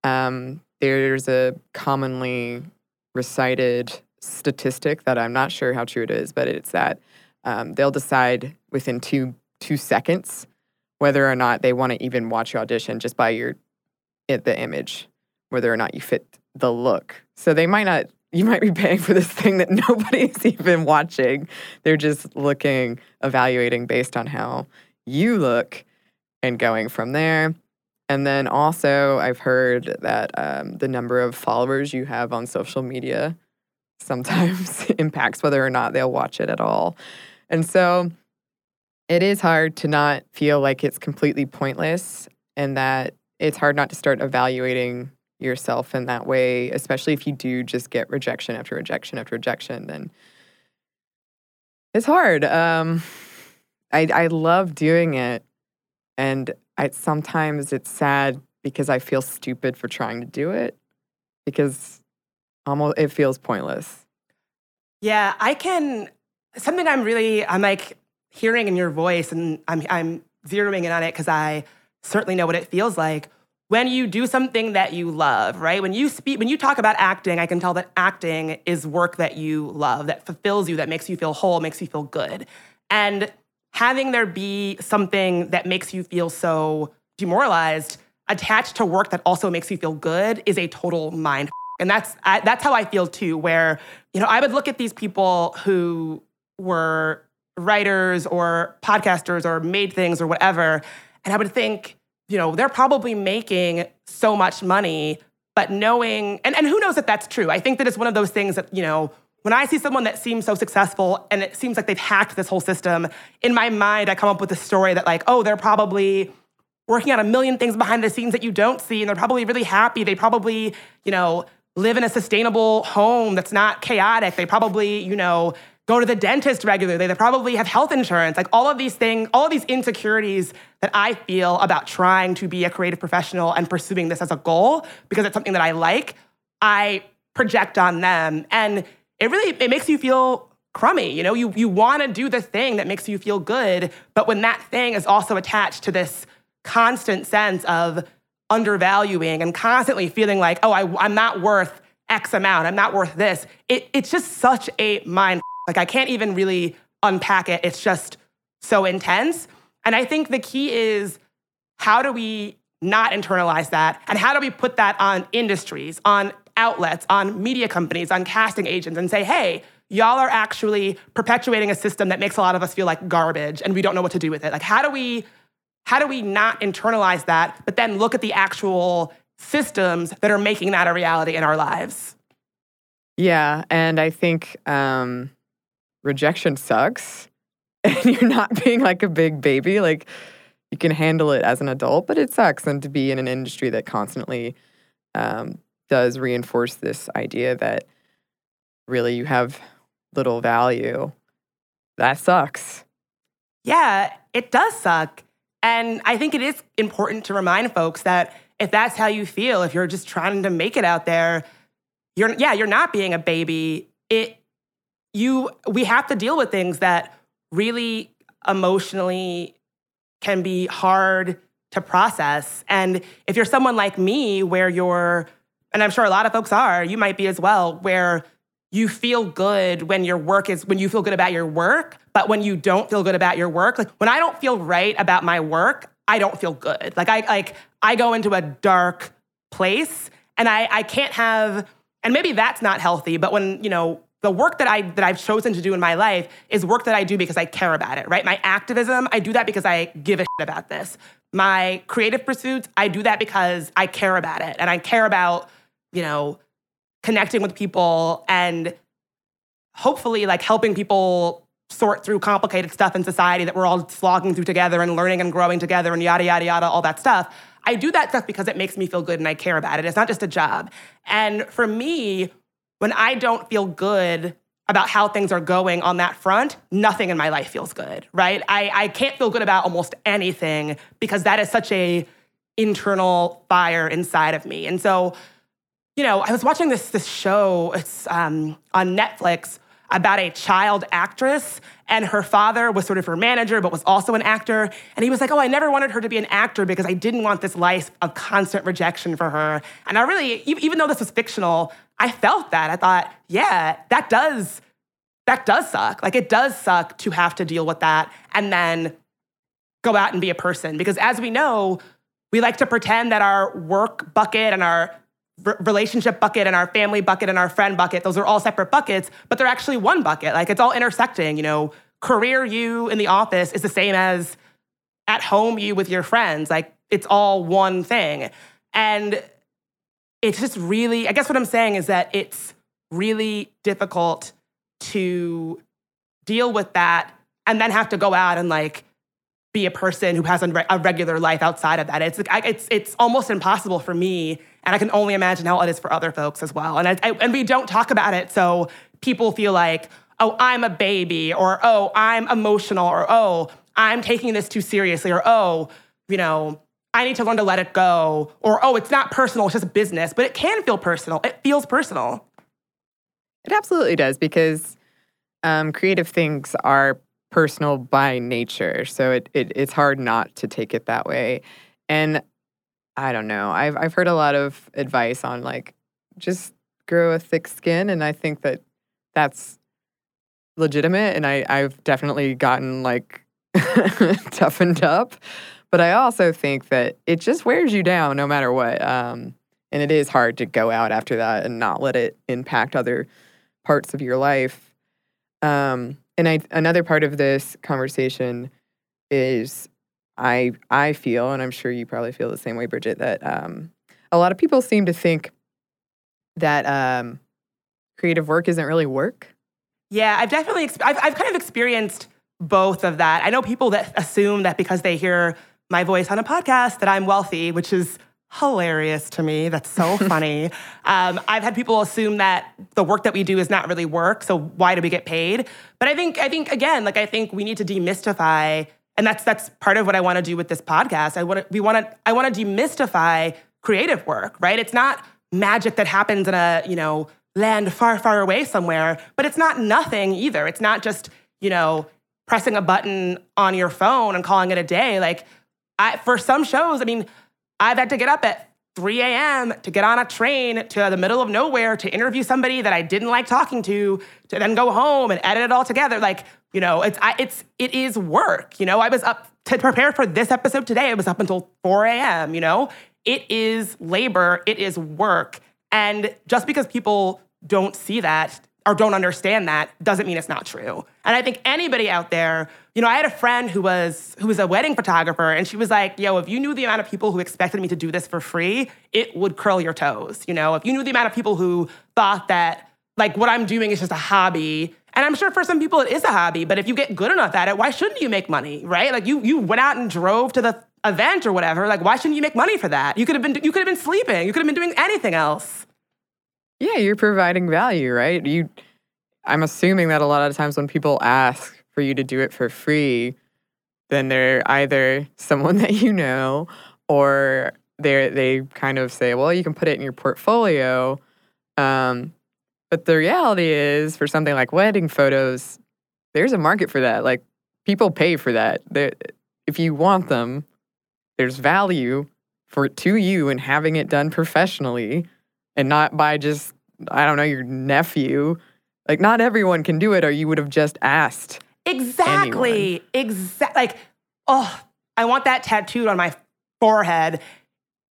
Um, there's a commonly recited statistic that I'm not sure how true it is, but it's that um, they'll decide within two two seconds whether or not they want to even watch your audition just by your the image, whether or not you fit the look. So they might not you might be paying for this thing that nobody's even watching. They're just looking, evaluating based on how you look and going from there. And then also, I've heard that um, the number of followers you have on social media sometimes impacts whether or not they'll watch it at all. And so it is hard to not feel like it's completely pointless and that it's hard not to start evaluating yourself in that way, especially if you do just get rejection after rejection after rejection, then it's hard. Um, I, I love doing it. And I, sometimes it's sad because I feel stupid for trying to do it because almost it feels pointless. Yeah, I can. Something I'm really, I'm like hearing in your voice, and I'm, I'm zeroing in on it because I certainly know what it feels like when you do something that you love, right? When you speak, when you talk about acting, I can tell that acting is work that you love, that fulfills you, that makes you feel whole, makes you feel good. And having there be something that makes you feel so demoralized attached to work that also makes you feel good is a total mind. And that's I, that's how I feel too. Where you know I would look at these people who were writers or podcasters or made things or whatever, and I would think you know, they're probably making so much money, but knowing, and, and who knows if that's true. I think that it's one of those things that, you know, when I see someone that seems so successful and it seems like they've hacked this whole system, in my mind, I come up with a story that, like, oh, they're probably working on a million things behind the scenes that you don't see, and they're probably really happy. They probably, you know, live in a sustainable home that's not chaotic. They probably, you know, go to the dentist regularly. They probably have health insurance. Like all of these things, all of these insecurities that I feel about trying to be a creative professional and pursuing this as a goal because it's something that I like, I project on them. And it really it makes you feel crummy. You know, you you want to do the thing that makes you feel good, but when that thing is also attached to this constant sense of undervaluing and constantly feeling like, oh, I, I'm not worth X amount, I'm not worth this. It, it's just such a mind like I can't even really unpack it. It's just so intense. And I think the key is how do we not internalize that? And how do we put that on industries, on outlets, on media companies, on casting agents and say, hey, y'all are actually perpetuating a system that makes a lot of us feel like garbage and we don't know what to do with it. Like how do we how do we not internalize that, but then look at the actual systems that are making that a reality in our lives? Yeah, and I think um, rejection sucks and you're not being like a big baby, like you can handle it as an adult, but it sucks. And to be in an industry that constantly um, does reinforce this idea that really you have little value, that sucks. Yeah, it does suck. And I think it is important to remind folks that if that's how you feel, if you're just trying to make it out there, you're yeah, you're not being a baby. It you we have to deal with things that really emotionally can be hard to process. And if you're someone like me where you're and I'm sure a lot of folks are, you might be as well, where you feel good when your work is when you feel good about your work, but when you don't feel good about your work, like when I don't feel right about my work, I don't feel good. Like I like I go into a dark place and I I can't have and maybe that's not healthy, but when, you know, the work that I that I've chosen to do in my life is work that I do because I care about it, right? My activism, I do that because I give a shit about this. My creative pursuits, I do that because I care about it and I care about, you know, connecting with people and hopefully like helping people sort through complicated stuff in society that we're all slogging through together and learning and growing together and yada yada yada all that stuff. I do that stuff because it makes me feel good and I care about it. It's not just a job. And for me, when I don't feel good about how things are going on that front, nothing in my life feels good, right? I, I can't feel good about almost anything because that is such a internal fire inside of me. And so, you know, I was watching this this show, it's um, on Netflix about a child actress and her father was sort of her manager but was also an actor and he was like oh i never wanted her to be an actor because i didn't want this life of constant rejection for her and i really even though this was fictional i felt that i thought yeah that does that does suck like it does suck to have to deal with that and then go out and be a person because as we know we like to pretend that our work bucket and our relationship bucket and our family bucket and our friend bucket. Those are all separate buckets, but they're actually one bucket. Like it's all intersecting. You know, career you in the office is the same as at home you with your friends. Like it's all one thing. And it's just really, I guess what I'm saying is that it's really difficult to deal with that and then have to go out and like be a person who has a, re- a regular life outside of that. It's like, it's it's almost impossible for me, and I can only imagine how it is for other folks as well. And I, I, and we don't talk about it, so people feel like, oh, I'm a baby, or oh, I'm emotional, or oh, I'm taking this too seriously, or oh, you know, I need to learn to let it go, or oh, it's not personal, it's just business. But it can feel personal. It feels personal. It absolutely does because um, creative things are personal by nature. So it, it it's hard not to take it that way. And I don't know. I've I've heard a lot of advice on like just grow a thick skin, and I think that that's legitimate. And I I've definitely gotten like toughened up, but I also think that it just wears you down no matter what. Um, and it is hard to go out after that and not let it impact other parts of your life. Um, and I another part of this conversation is I I feel, and I'm sure you probably feel the same way, Bridget, that um, a lot of people seem to think that um, creative work isn't really work. Yeah, I've definitely I've I've kind of experienced both of that. I know people that assume that because they hear my voice on a podcast that I'm wealthy, which is hilarious to me. That's so funny. Um, I've had people assume that the work that we do is not really work, so why do we get paid? But I think I think again, like I think we need to demystify, and that's that's part of what I want to do with this podcast. I want to we want to I want to demystify creative work, right? It's not magic that happens in a you know land far far away somewhere, but it's not nothing either. It's not just you know pressing a button on your phone and calling it a day. Like I, for some shows, I mean I've had to get up at 3 a.m. to get on a train to the middle of nowhere to interview somebody that I didn't like talking to, to then go home and edit it all together. Like, you know, it's I, it's it is work. You know, I was up to prepare for this episode today. I was up until 4 a.m. You know, it is labor, it is work, and just because people don't see that or don't understand that doesn't mean it's not true. And I think anybody out there, you know, I had a friend who was who was a wedding photographer and she was like, "Yo, if you knew the amount of people who expected me to do this for free, it would curl your toes." You know, if you knew the amount of people who thought that like what I'm doing is just a hobby, and I'm sure for some people it is a hobby, but if you get good enough at it, why shouldn't you make money, right? Like you you went out and drove to the event or whatever, like why shouldn't you make money for that? You could have been you could have been sleeping, you could have been doing anything else. Yeah, you're providing value, right? You I'm assuming that a lot of times when people ask for you to do it for free, then they're either someone that you know or they they kind of say, well, you can put it in your portfolio. Um, but the reality is, for something like wedding photos, there's a market for that. Like people pay for that. They're, if you want them, there's value for to you in having it done professionally and not by just I don't know your nephew like not everyone can do it, or you would have just asked. Exactly. Exactly. Like, oh, I want that tattooed on my forehead.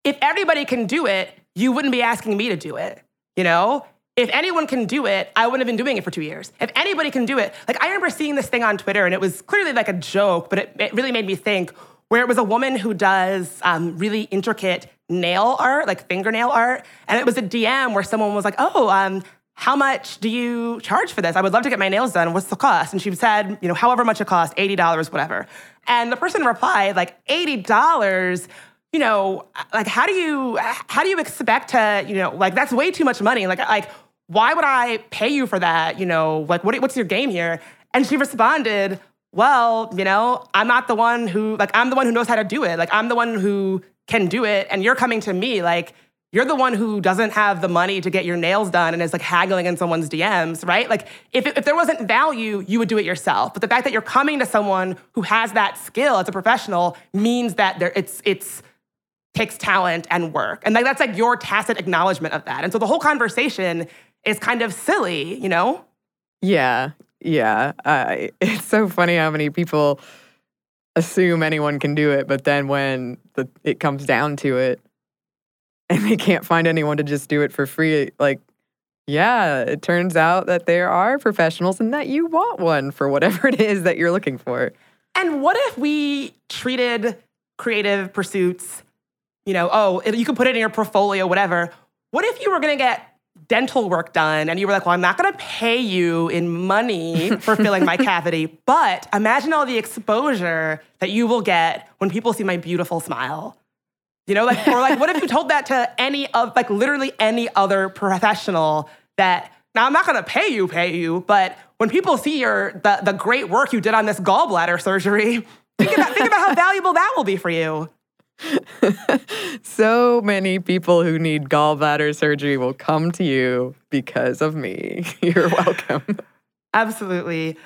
If everybody can do it, you wouldn't be asking me to do it. You know? If anyone can do it, I wouldn't have been doing it for two years. If anybody can do it, like I remember seeing this thing on Twitter and it was clearly like a joke, but it, it really made me think where it was a woman who does um, really intricate nail art, like fingernail art. And it was a DM where someone was like, oh, um, how much do you charge for this? I would love to get my nails done. What's the cost? And she said, you know, however much it costs, $80, whatever. And the person replied, like, $80? You know, like how do you how do you expect to, you know, like that's way too much money. Like like why would I pay you for that? You know, like what, what's your game here? And she responded, well, you know, I'm not the one who like I'm the one who knows how to do it. Like I'm the one who can do it and you're coming to me like you're the one who doesn't have the money to get your nails done and is like haggling in someone's DMs, right? Like if, if there wasn't value, you would do it yourself. But the fact that you're coming to someone who has that skill as a professional means that there it's it's takes talent and work. And like that's like your tacit acknowledgement of that. And so the whole conversation is kind of silly, you know? Yeah. Yeah. It's so funny how many people assume anyone can do it, but then when the, it comes down to it, and they can't find anyone to just do it for free. Like, yeah, it turns out that there are professionals and that you want one for whatever it is that you're looking for. And what if we treated creative pursuits, you know, oh, you can put it in your portfolio, whatever. What if you were going to get dental work done and you were like, well, I'm not going to pay you in money for filling my cavity, but imagine all the exposure that you will get when people see my beautiful smile. You know, like, or like, what if you told that to any of, like, literally any other professional that, now I'm not going to pay you, pay you, but when people see your, the, the great work you did on this gallbladder surgery, think about, think about how valuable that will be for you. so many people who need gallbladder surgery will come to you because of me. You're welcome. Absolutely.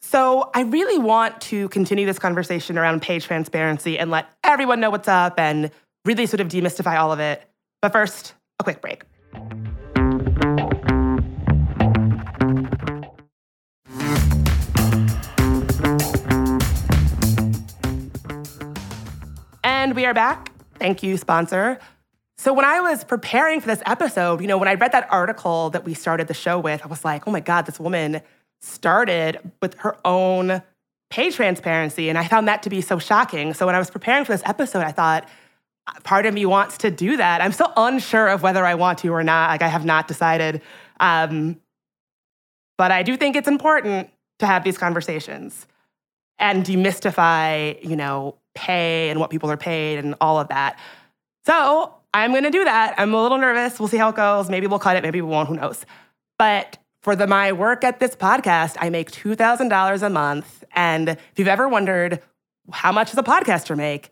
So, I really want to continue this conversation around pay transparency and let everyone know what's up and really sort of demystify all of it. But first, a quick break. And we are back. Thank you, sponsor. So, when I was preparing for this episode, you know, when I read that article that we started the show with, I was like, oh my God, this woman started with her own pay transparency. And I found that to be so shocking. So, when I was preparing for this episode, I thought, part of me wants to do that. I'm still unsure of whether I want to or not. Like, I have not decided. Um, but I do think it's important to have these conversations and demystify, you know, pay and what people are paid and all of that. So I'm going to do that. I'm a little nervous. We'll see how it goes. Maybe we'll cut it. Maybe we won't. Who knows? But for the my work at this podcast, I make two thousand dollars a month. And if you've ever wondered how much does a podcaster make,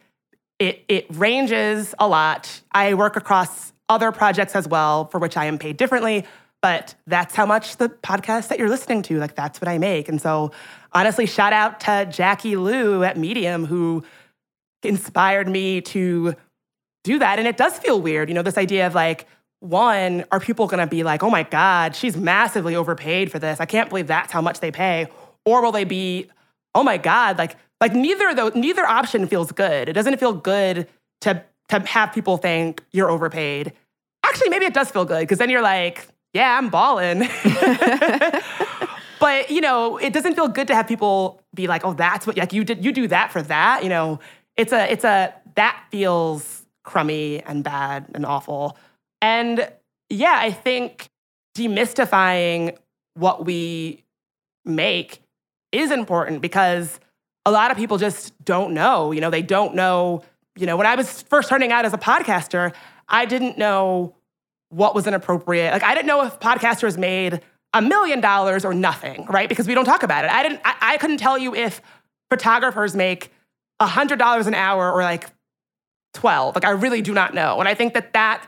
it it ranges a lot. I work across other projects as well, for which I am paid differently. But that's how much the podcast that you're listening to, like that's what I make. And so honestly, shout out to Jackie Luo at Medium who inspired me to do that. And it does feel weird, you know, this idea of like, one, are people gonna be like, oh my God, she's massively overpaid for this. I can't believe that's how much they pay. Or will they be, oh my God, like, like neither though, neither option feels good. It doesn't feel good to to have people think you're overpaid. Actually, maybe it does feel good because then you're like, yeah, I'm balling. but you know, it doesn't feel good to have people be like, oh, that's what like you did you do that for that. You know, it's a it's a that feels crummy and bad and awful. And yeah, I think demystifying what we make is important because a lot of people just don't know. You know, they don't know. You know, when I was first starting out as a podcaster, I didn't know what was inappropriate. Like, I didn't know if podcasters made a million dollars or nothing, right? Because we don't talk about it. I didn't. I, I couldn't tell you if photographers make a $100 an hour or like 12. Like, I really do not know. And I think that that,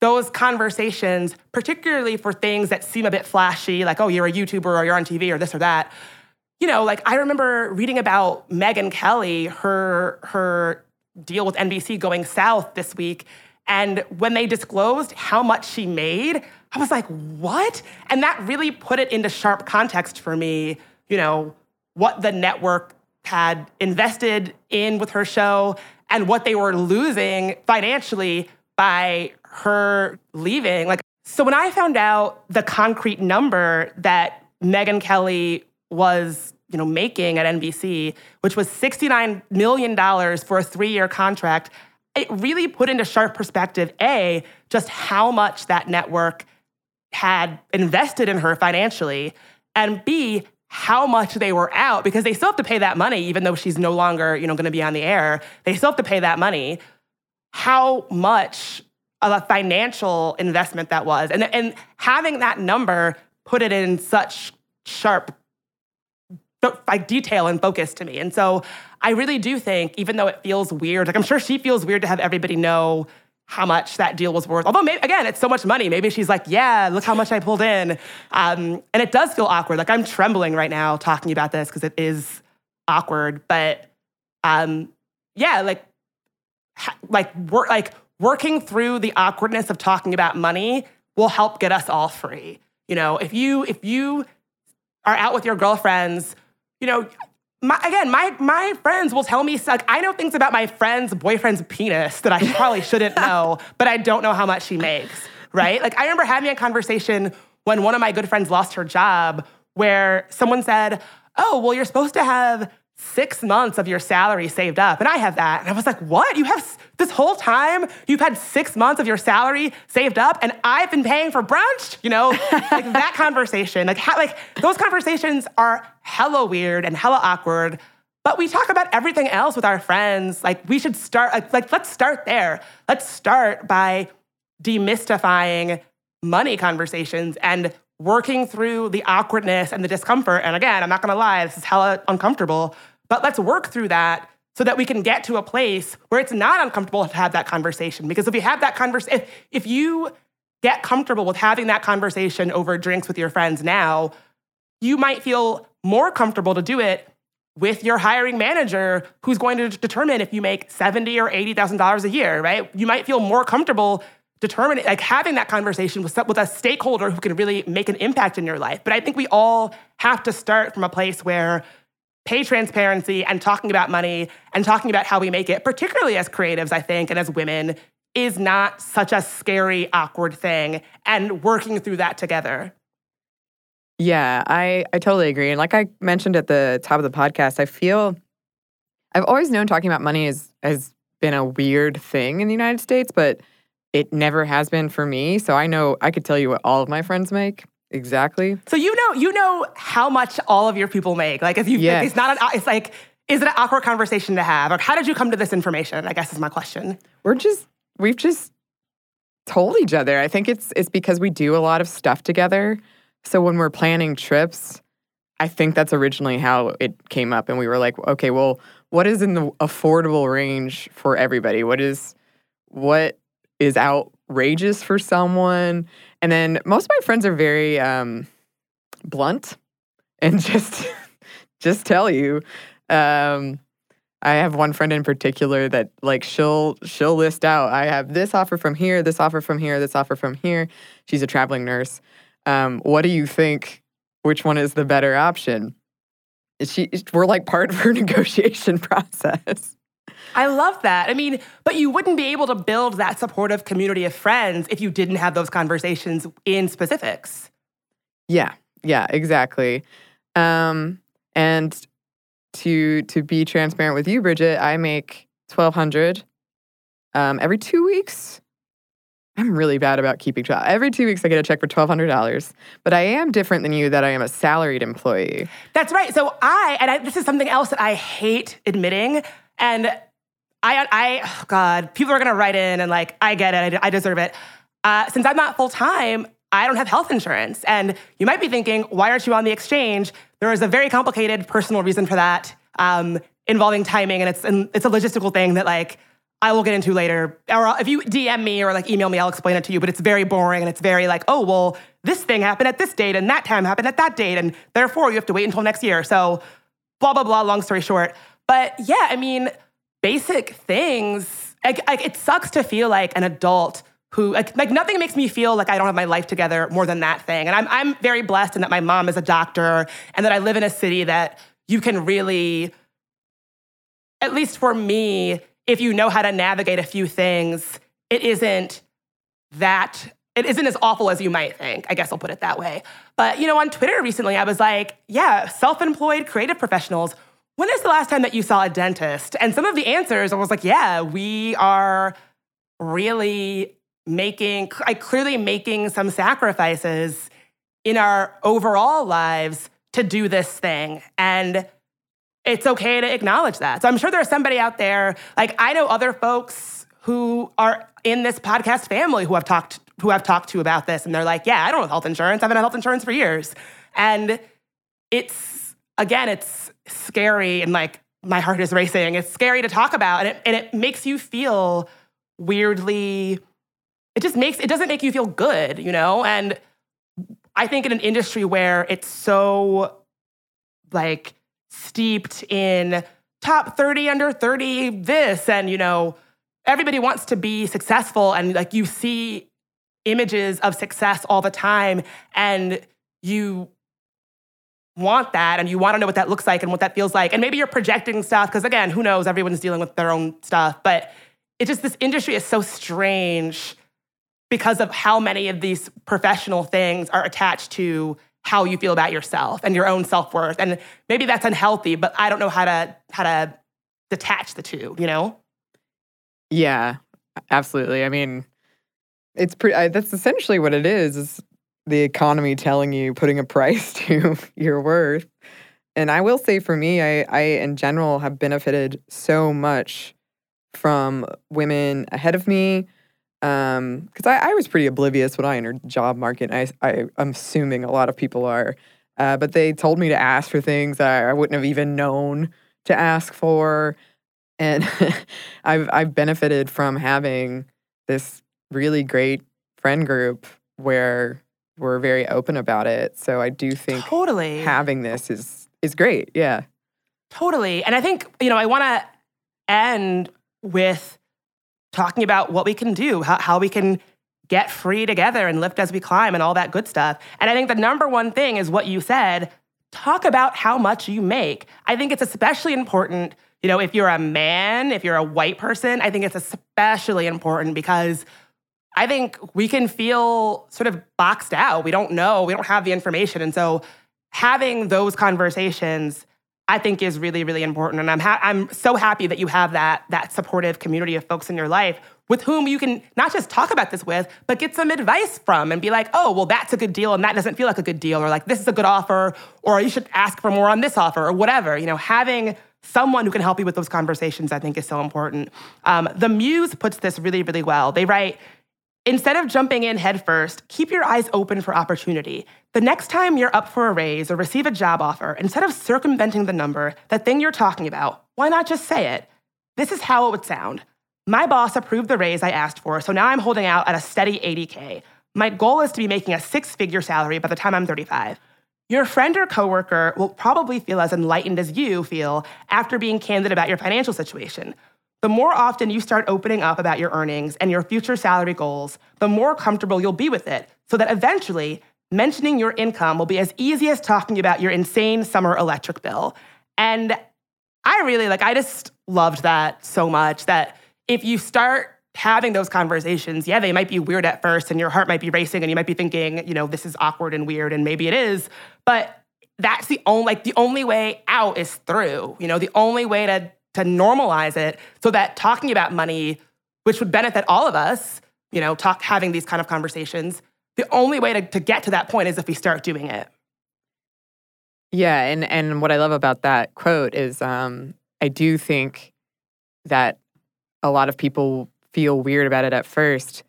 those conversations, particularly for things that seem a bit flashy, like, oh, you're a YouTuber or you're on TV or this or that, you know, like I remember reading about Megyn Kelly, her, her deal with NBC going south this week. And when they disclosed how much she made, I was like, what? And that really put it into sharp context for me, you know, what the network had invested in with her show and what they were losing financially by her leaving. Like, so when I found out the concrete number that Megyn Kelly was, you know, making at NBC, which was $69 million for a three-year contract, it really put into sharp perspective, A, just how much that network had invested in her financially, and B, how much they were out because they still have to pay that money even though she's no longer you know going to be on the air they still have to pay that money. How much of a financial investment that was and, and having that number put it in such sharp like detail and focus to me and so i really do think even though it feels weird like i'm sure she feels weird to have everybody know how much that deal was worth. Although, maybe, again, it's so much money. Maybe she's like, yeah, look how much I pulled in. Um, and it does feel awkward. Like I'm trembling right now talking about this because it is awkward. But um, yeah, like, like, wor- like working through the awkwardness of talking about money will help get us all free. You know, if you if you are out with your girlfriends, you know, my, again, my my friends will tell me like I know things about my friend's boyfriend's penis that I probably shouldn't know, but I don't know how much she makes. Right? Like I remember having a conversation when one of my good friends lost her job, where someone said, "Oh, well, you're supposed to have six months of your salary saved up," and I have that, and I was like, "What? You have this whole time? You've had six months of your salary saved up, and I've been paying for brunch?" You know, like that conversation, like how, like those conversations are hella weird and hella awkward. But we talk about everything else with our friends. Like we should start, like, like let's start there. Let's start by demystifying money conversations and working through the awkwardness and the discomfort. And again, I'm not gonna lie, this is hella uncomfortable, but let's work through that so that we can get to a place where it's not uncomfortable to have that conversation. Because if you have that conversation, if, if you get comfortable with having that conversation over drinks with your friends now, you might feel more comfortable to do it with your hiring manager who's going to determine if you make 70 or $80,000 a year, right? You might feel more comfortable determining like having that conversation with, with a stakeholder who can really make an impact in your life. But I think we all have to start from a place where pay transparency and talking about money and talking about how we make it, particularly as creatives, I think, and as women, is not such a scary, awkward thing. And working through that together. Yeah, I, I totally agree. And like I mentioned at the top of the podcast, I feel I've always known talking about money is, has been a weird thing in the United States, but it never has been for me. So I know I could tell you what all of my friends make exactly. So you know you know how much all of your people make. Like if you Yes. it's not an it's like is it an awkward conversation to have? Or how did you come to this information? I guess is my question. We're just we've just told each other. I think it's it's because we do a lot of stuff together. So when we're planning trips, I think that's originally how it came up and we were like, okay, well, what is in the affordable range for everybody? What is what is outrageous for someone? And then most of my friends are very um blunt and just just tell you um I have one friend in particular that like she'll she'll list out I have this offer from here, this offer from here, this offer from here. She's a traveling nurse. Um, what do you think? Which one is the better option? She we're like part of her negotiation process. I love that. I mean, but you wouldn't be able to build that supportive community of friends if you didn't have those conversations in specifics. Yeah, yeah, exactly. Um, and to to be transparent with you, Bridget, I make twelve hundred um, every two weeks. I'm really bad about keeping track. Every two weeks, I get a check for twelve hundred dollars. But I am different than you that I am a salaried employee. That's right. So I, and I, this is something else that I hate admitting. And I, I, oh God, people are gonna write in and like, I get it, I, I deserve it. Uh, since I'm not full time, I don't have health insurance. And you might be thinking, why aren't you on the exchange? There is a very complicated personal reason for that, um, involving timing, and it's and it's a logistical thing that like I will get into later. Or if you DM me or like email me, I'll explain it to you. But it's very boring and it's very like, oh well, this thing happened at this date and that time happened at that date, and therefore you have to wait until next year. So blah blah blah. Long story short, but yeah, I mean, basic things. Like, like it sucks to feel like an adult who like, like nothing makes me feel like I don't have my life together more than that thing. And I'm I'm very blessed in that my mom is a doctor and that I live in a city that you can really, at least for me, if you know how to navigate a few things, it isn't that it isn't as awful as you might think. I guess I'll put it that way. But you know, on Twitter recently, I was like, yeah, self-employed creative professionals. When is the last time that you saw a dentist? And some of the answers, I was like, yeah, we are really making, I clearly making some sacrifices in our overall lives to do this thing. And it's okay to acknowledge that. So I'm sure there's somebody out there, like I know other folks who are in this podcast family who I've talked who I've talked to about this, and they're like, "Yeah, I don't have health insurance. I haven't had health insurance for years," and it's again, it's scary, and like my heart is racing. It's scary to talk about, and it and it makes you feel weirdly. It just makes it doesn't make you feel good, you know, and I think in an industry where it's so like steeped in top 30 under 30 this and you know everybody wants to be successful and like you see images of success all the time and you want that and you want to know what that looks like and what that feels like. And maybe you're projecting stuff because again, who knows? Everyone's dealing with their own stuff. But it's just this industry is so strange because of how many of these professional things are attached to how you feel about yourself and your own self-worth. And maybe that's unhealthy, but I don't know how to how to detach the two, you know? Yeah, absolutely. I mean, it's pretty that's essentially what it is is the economy telling you putting a price to your worth. And I will say for me, I, I in general have benefited so much from women ahead of me. Um, because I, I was pretty oblivious when I entered the job market. I, I I'm assuming a lot of people are. Uh, but they told me to ask for things I, I wouldn't have even known to ask for. And I've I've benefited from having this really great friend group where we're very open about it. So I do think totally having this is is great. Yeah. Totally. And I think, you know, I want to end with talking about what we can do, how, how we can get free together and lift as we climb and all that good stuff. And I think the number one thing is what you said talk about how much you make. I think it's especially important, you know, if you're a man, if you're a white person, I think it's especially important because I think we can feel sort of boxed out. We don't know, we don't have the information. And so having those conversations I think is really really important and I'm ha- I'm so happy that you have that that supportive community of folks in your life with whom you can not just talk about this with but get some advice from and be like, "Oh, well that's a good deal and that doesn't feel like a good deal or like this is a good offer or you should ask for more on this offer or whatever." You know, having someone who can help you with those conversations I think is so important. Um, the Muse puts this really really well. They write Instead of jumping in headfirst, keep your eyes open for opportunity. The next time you're up for a raise or receive a job offer, instead of circumventing the number, the thing you're talking about, why not just say it? This is how it would sound. My boss approved the raise I asked for, so now I'm holding out at a steady 80K. My goal is to be making a six figure salary by the time I'm 35. Your friend or coworker will probably feel as enlightened as you feel after being candid about your financial situation. The more often you start opening up about your earnings and your future salary goals, the more comfortable you'll be with it, so that eventually mentioning your income will be as easy as talking about your insane summer electric bill. And I really like, I just loved that so much that if you start having those conversations, yeah, they might be weird at first and your heart might be racing and you might be thinking, you know, this is awkward and weird and maybe it is, but that's the only like the only way out is through. You know, the only way to to normalize it so that talking about money, which would benefit all of us, you know, talk having these kind of conversations, the only way to, to get to that point is if we start doing it. Yeah, and and what I love about that quote is um, I do think that a lot of people feel weird about it at first,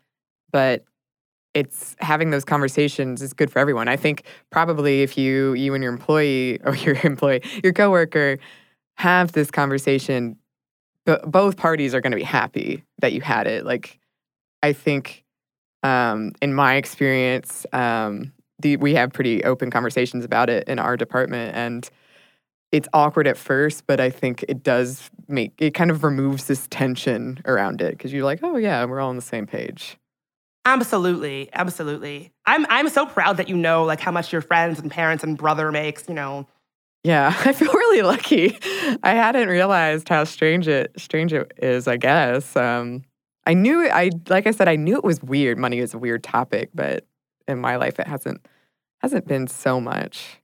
but it's having those conversations is good for everyone. I think probably if you you and your employee or your employee, your coworker have this conversation, b- both parties are going to be happy that you had it. Like, I think, um, in my experience, um, the, we have pretty open conversations about it in our department, and it's awkward at first, but I think it does make it kind of removes this tension around it because you're like, oh yeah, we're all on the same page. Absolutely, absolutely. I'm I'm so proud that you know like how much your friends and parents and brother makes. You know, yeah, I feel really lucky. I hadn't realized how strange it strange it is, I guess. Um, I knew I like I said I knew it was weird. Money is a weird topic, but in my life it hasn't hasn't been so much.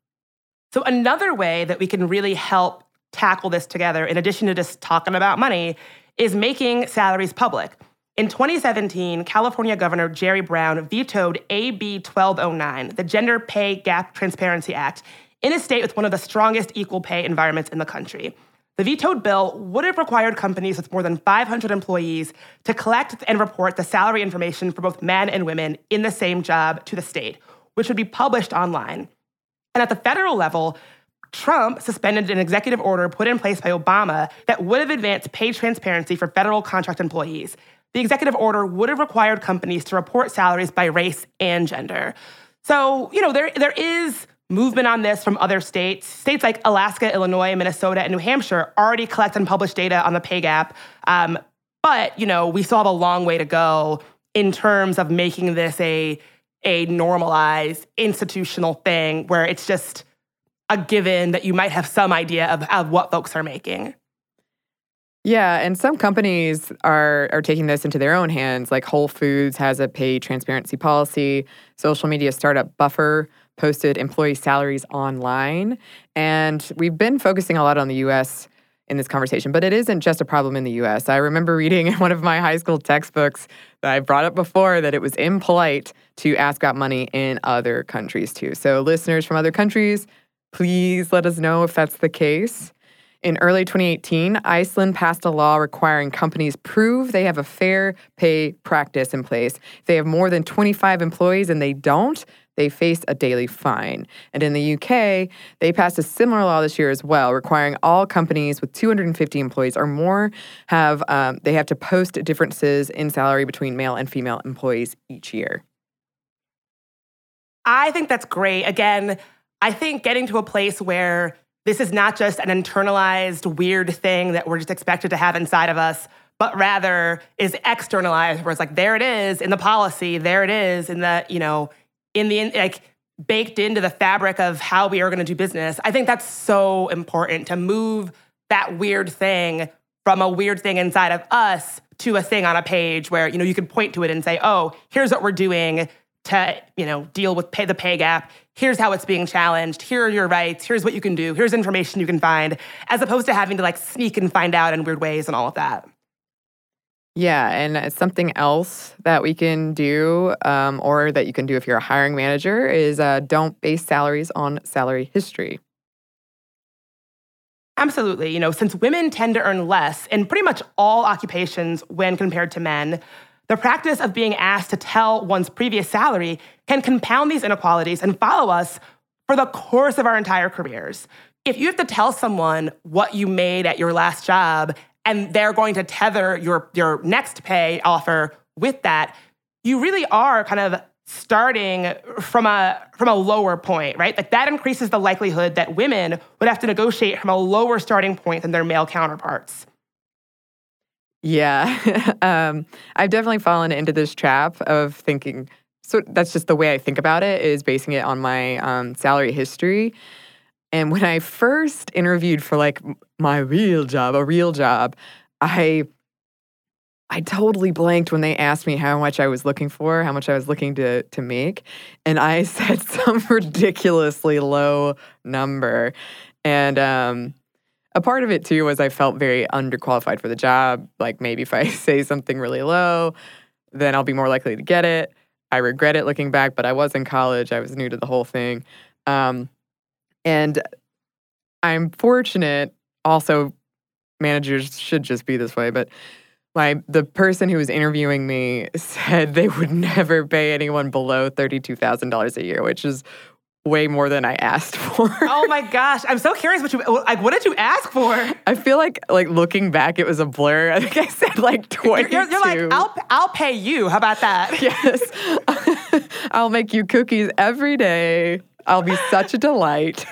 So another way that we can really help tackle this together in addition to just talking about money is making salaries public. In 2017, California Governor Jerry Brown vetoed AB 1209, the Gender Pay Gap Transparency Act, in a state with one of the strongest equal pay environments in the country. The vetoed bill would have required companies with more than 500 employees to collect and report the salary information for both men and women in the same job to the state, which would be published online. And at the federal level, Trump suspended an executive order put in place by Obama that would have advanced pay transparency for federal contract employees. The executive order would have required companies to report salaries by race and gender. So, you know, there there is movement on this from other states. States like Alaska, Illinois, Minnesota, and New Hampshire already collect and publish data on the pay gap. Um, but you know, we still have a long way to go in terms of making this a a normalized institutional thing where it's just a given that you might have some idea of, of what folks are making. Yeah, and some companies are are taking this into their own hands. Like Whole Foods has a pay transparency policy. Social media startup Buffer posted employee salaries online, and we've been focusing a lot on the U.S. in this conversation, but it isn't just a problem in the U.S. I remember reading in one of my high school textbooks that I brought up before that it was impolite to ask about money in other countries too. So, listeners from other countries, please let us know if that's the case. In early 2018, Iceland passed a law requiring companies prove they have a fair pay practice in place. If they have more than 25 employees and they don't, they face a daily fine. And in the UK, they passed a similar law this year as well, requiring all companies with 250 employees or more have um, they have to post differences in salary between male and female employees each year. I think that's great. Again, I think getting to a place where this is not just an internalized weird thing that we're just expected to have inside of us, but rather is externalized, where it's like, there it is in the policy, there it is in the, you know, in the, like, baked into the fabric of how we are going to do business. I think that's so important to move that weird thing from a weird thing inside of us to a thing on a page where, you know, you can point to it and say, oh, here's what we're doing to, you know, deal with pay the pay gap here's how it's being challenged, here are your rights, here's what you can do, here's information you can find, as opposed to having to like sneak and find out in weird ways and all of that. Yeah, and something else that we can do, um, or that you can do if you're a hiring manager, is uh, don't base salaries on salary history. Absolutely. You know, since women tend to earn less in pretty much all occupations when compared to men, the practice of being asked to tell one's previous salary can compound these inequalities and follow us for the course of our entire careers. If you have to tell someone what you made at your last job and they're going to tether your, your next pay offer with that, you really are kind of starting from a from a lower point, right? Like that increases the likelihood that women would have to negotiate from a lower starting point than their male counterparts. Yeah. um, I've definitely fallen into this trap of thinking, so that's just the way I think about it, is basing it on my um, salary history. And when I first interviewed for like my real job, a real job, I I totally blanked when they asked me how much I was looking for, how much I was looking to to make, and I said some ridiculously low number. And um, a part of it too was I felt very underqualified for the job. Like maybe if I say something really low, then I'll be more likely to get it. I regret it looking back, but I was in college. I was new to the whole thing. Um, and I'm fortunate also managers should just be this way, but my the person who was interviewing me said they would never pay anyone below $32,000 a year, which is way more than I asked for. oh my gosh, I'm so curious what you like. What did you ask for? I feel like like looking back, it was a blur. I think I said like twenty. You're, you're like, I'll I'll pay you. How about that? yes, I'll make you cookies every day. I'll be such a delight.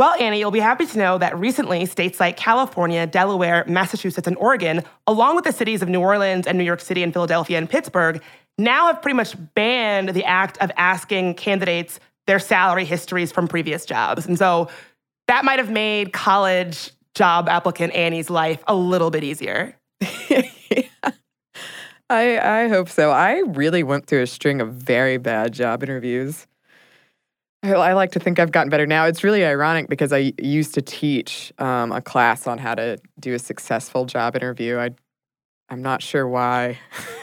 Well, Annie, you'll be happy to know that recently states like California, Delaware, Massachusetts, and Oregon, along with the cities of New Orleans and New York City and Philadelphia and Pittsburgh, now have pretty much banned the act of asking candidates their salary histories from previous jobs. And so that might have made college job applicant Annie's life a little bit easier. yeah. I, I hope so. I really went through a string of very bad job interviews. I, I like to think I've gotten better now. It's really ironic because I used to teach um, a class on how to do a successful job interview. I, I'm not sure why.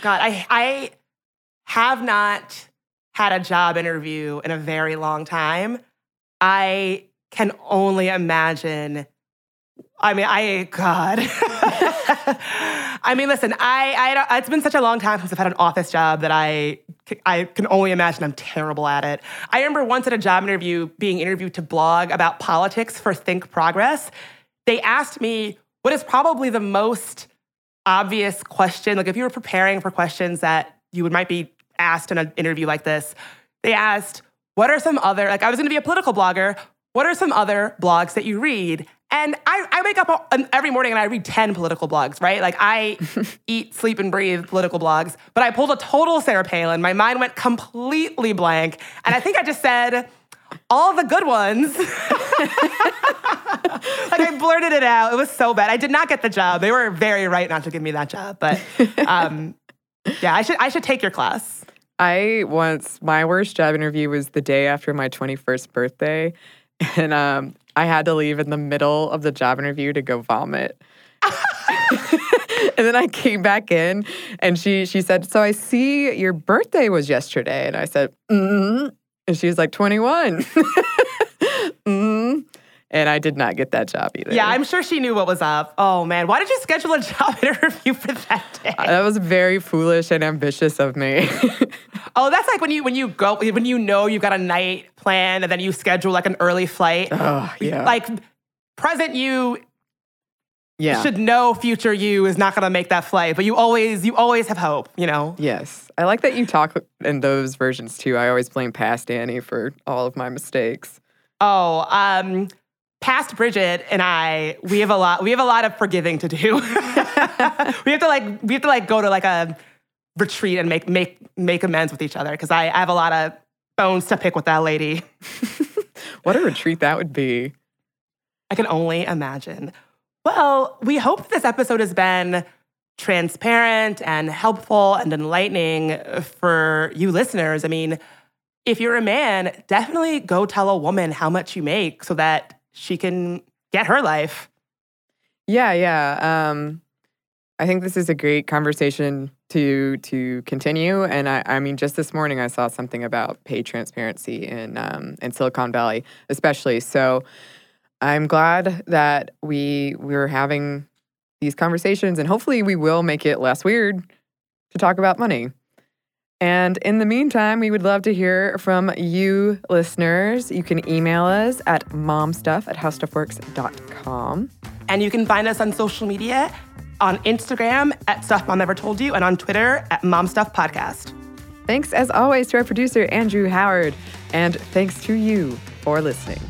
God, I I have not had a job interview in a very long time. I can only imagine. I mean, I God. I mean, listen, I, I it's been such a long time since I've had an office job that I I can only imagine I'm terrible at it. I remember once at a job interview being interviewed to blog about politics for Think Progress. They asked me what is probably the most obvious question, like if you were preparing for questions that you would might be asked in an interview like this, they asked, what are some other, like I was gonna be a political blogger, what are some other blogs that you read? And I, I wake up all- um, every morning and I read 10 political blogs, right? Like I eat, sleep, and breathe political blogs. But I pulled a total Sarah Palin. My mind went completely blank. And I think I just said, all the good ones. like I blurted it out. It was so bad. I did not get the job. They were very right not to give me that job. But um, yeah, I should I should take your class. I once my worst job interview was the day after my 21st birthday, and um, I had to leave in the middle of the job interview to go vomit. and then I came back in, and she she said, "So I see your birthday was yesterday," and I said, mm and she was like, "21." mm And I did not get that job either. Yeah, I'm sure she knew what was up. Oh man, why did you schedule a job interview for that day? that was very foolish and ambitious of me. Oh, that's like when you when you go when you know you've got a night plan and then you schedule like an early flight. oh, yeah. Like present you yeah. should know future you is not going to make that flight, but you always you always have hope, you know. Yes. I like that you talk in those versions too. I always blame past Annie for all of my mistakes. Oh, um past Bridget and I, we have a lot we have a lot of forgiving to do. we have to like we have to like go to like a retreat and make make make amends with each other because I, I have a lot of bones to pick with that lady. What a retreat that would be. I can only imagine. Well, we hope this episode has been transparent and helpful and enlightening for you listeners. I mean, if you're a man, definitely go tell a woman how much you make so that she can get her life. Yeah, yeah. Um, I think this is a great conversation to to continue. And I, I mean, just this morning I saw something about pay transparency in um, in Silicon Valley, especially. So I'm glad that we we're having these conversations, and hopefully we will make it less weird to talk about money. And in the meantime, we would love to hear from you listeners. You can email us at momstuff at howstuffworks.com. And you can find us on social media on Instagram at Stuff Mom Never Told You and on Twitter at Mom Stuff Podcast. Thanks as always to our producer, Andrew Howard. And thanks to you for listening.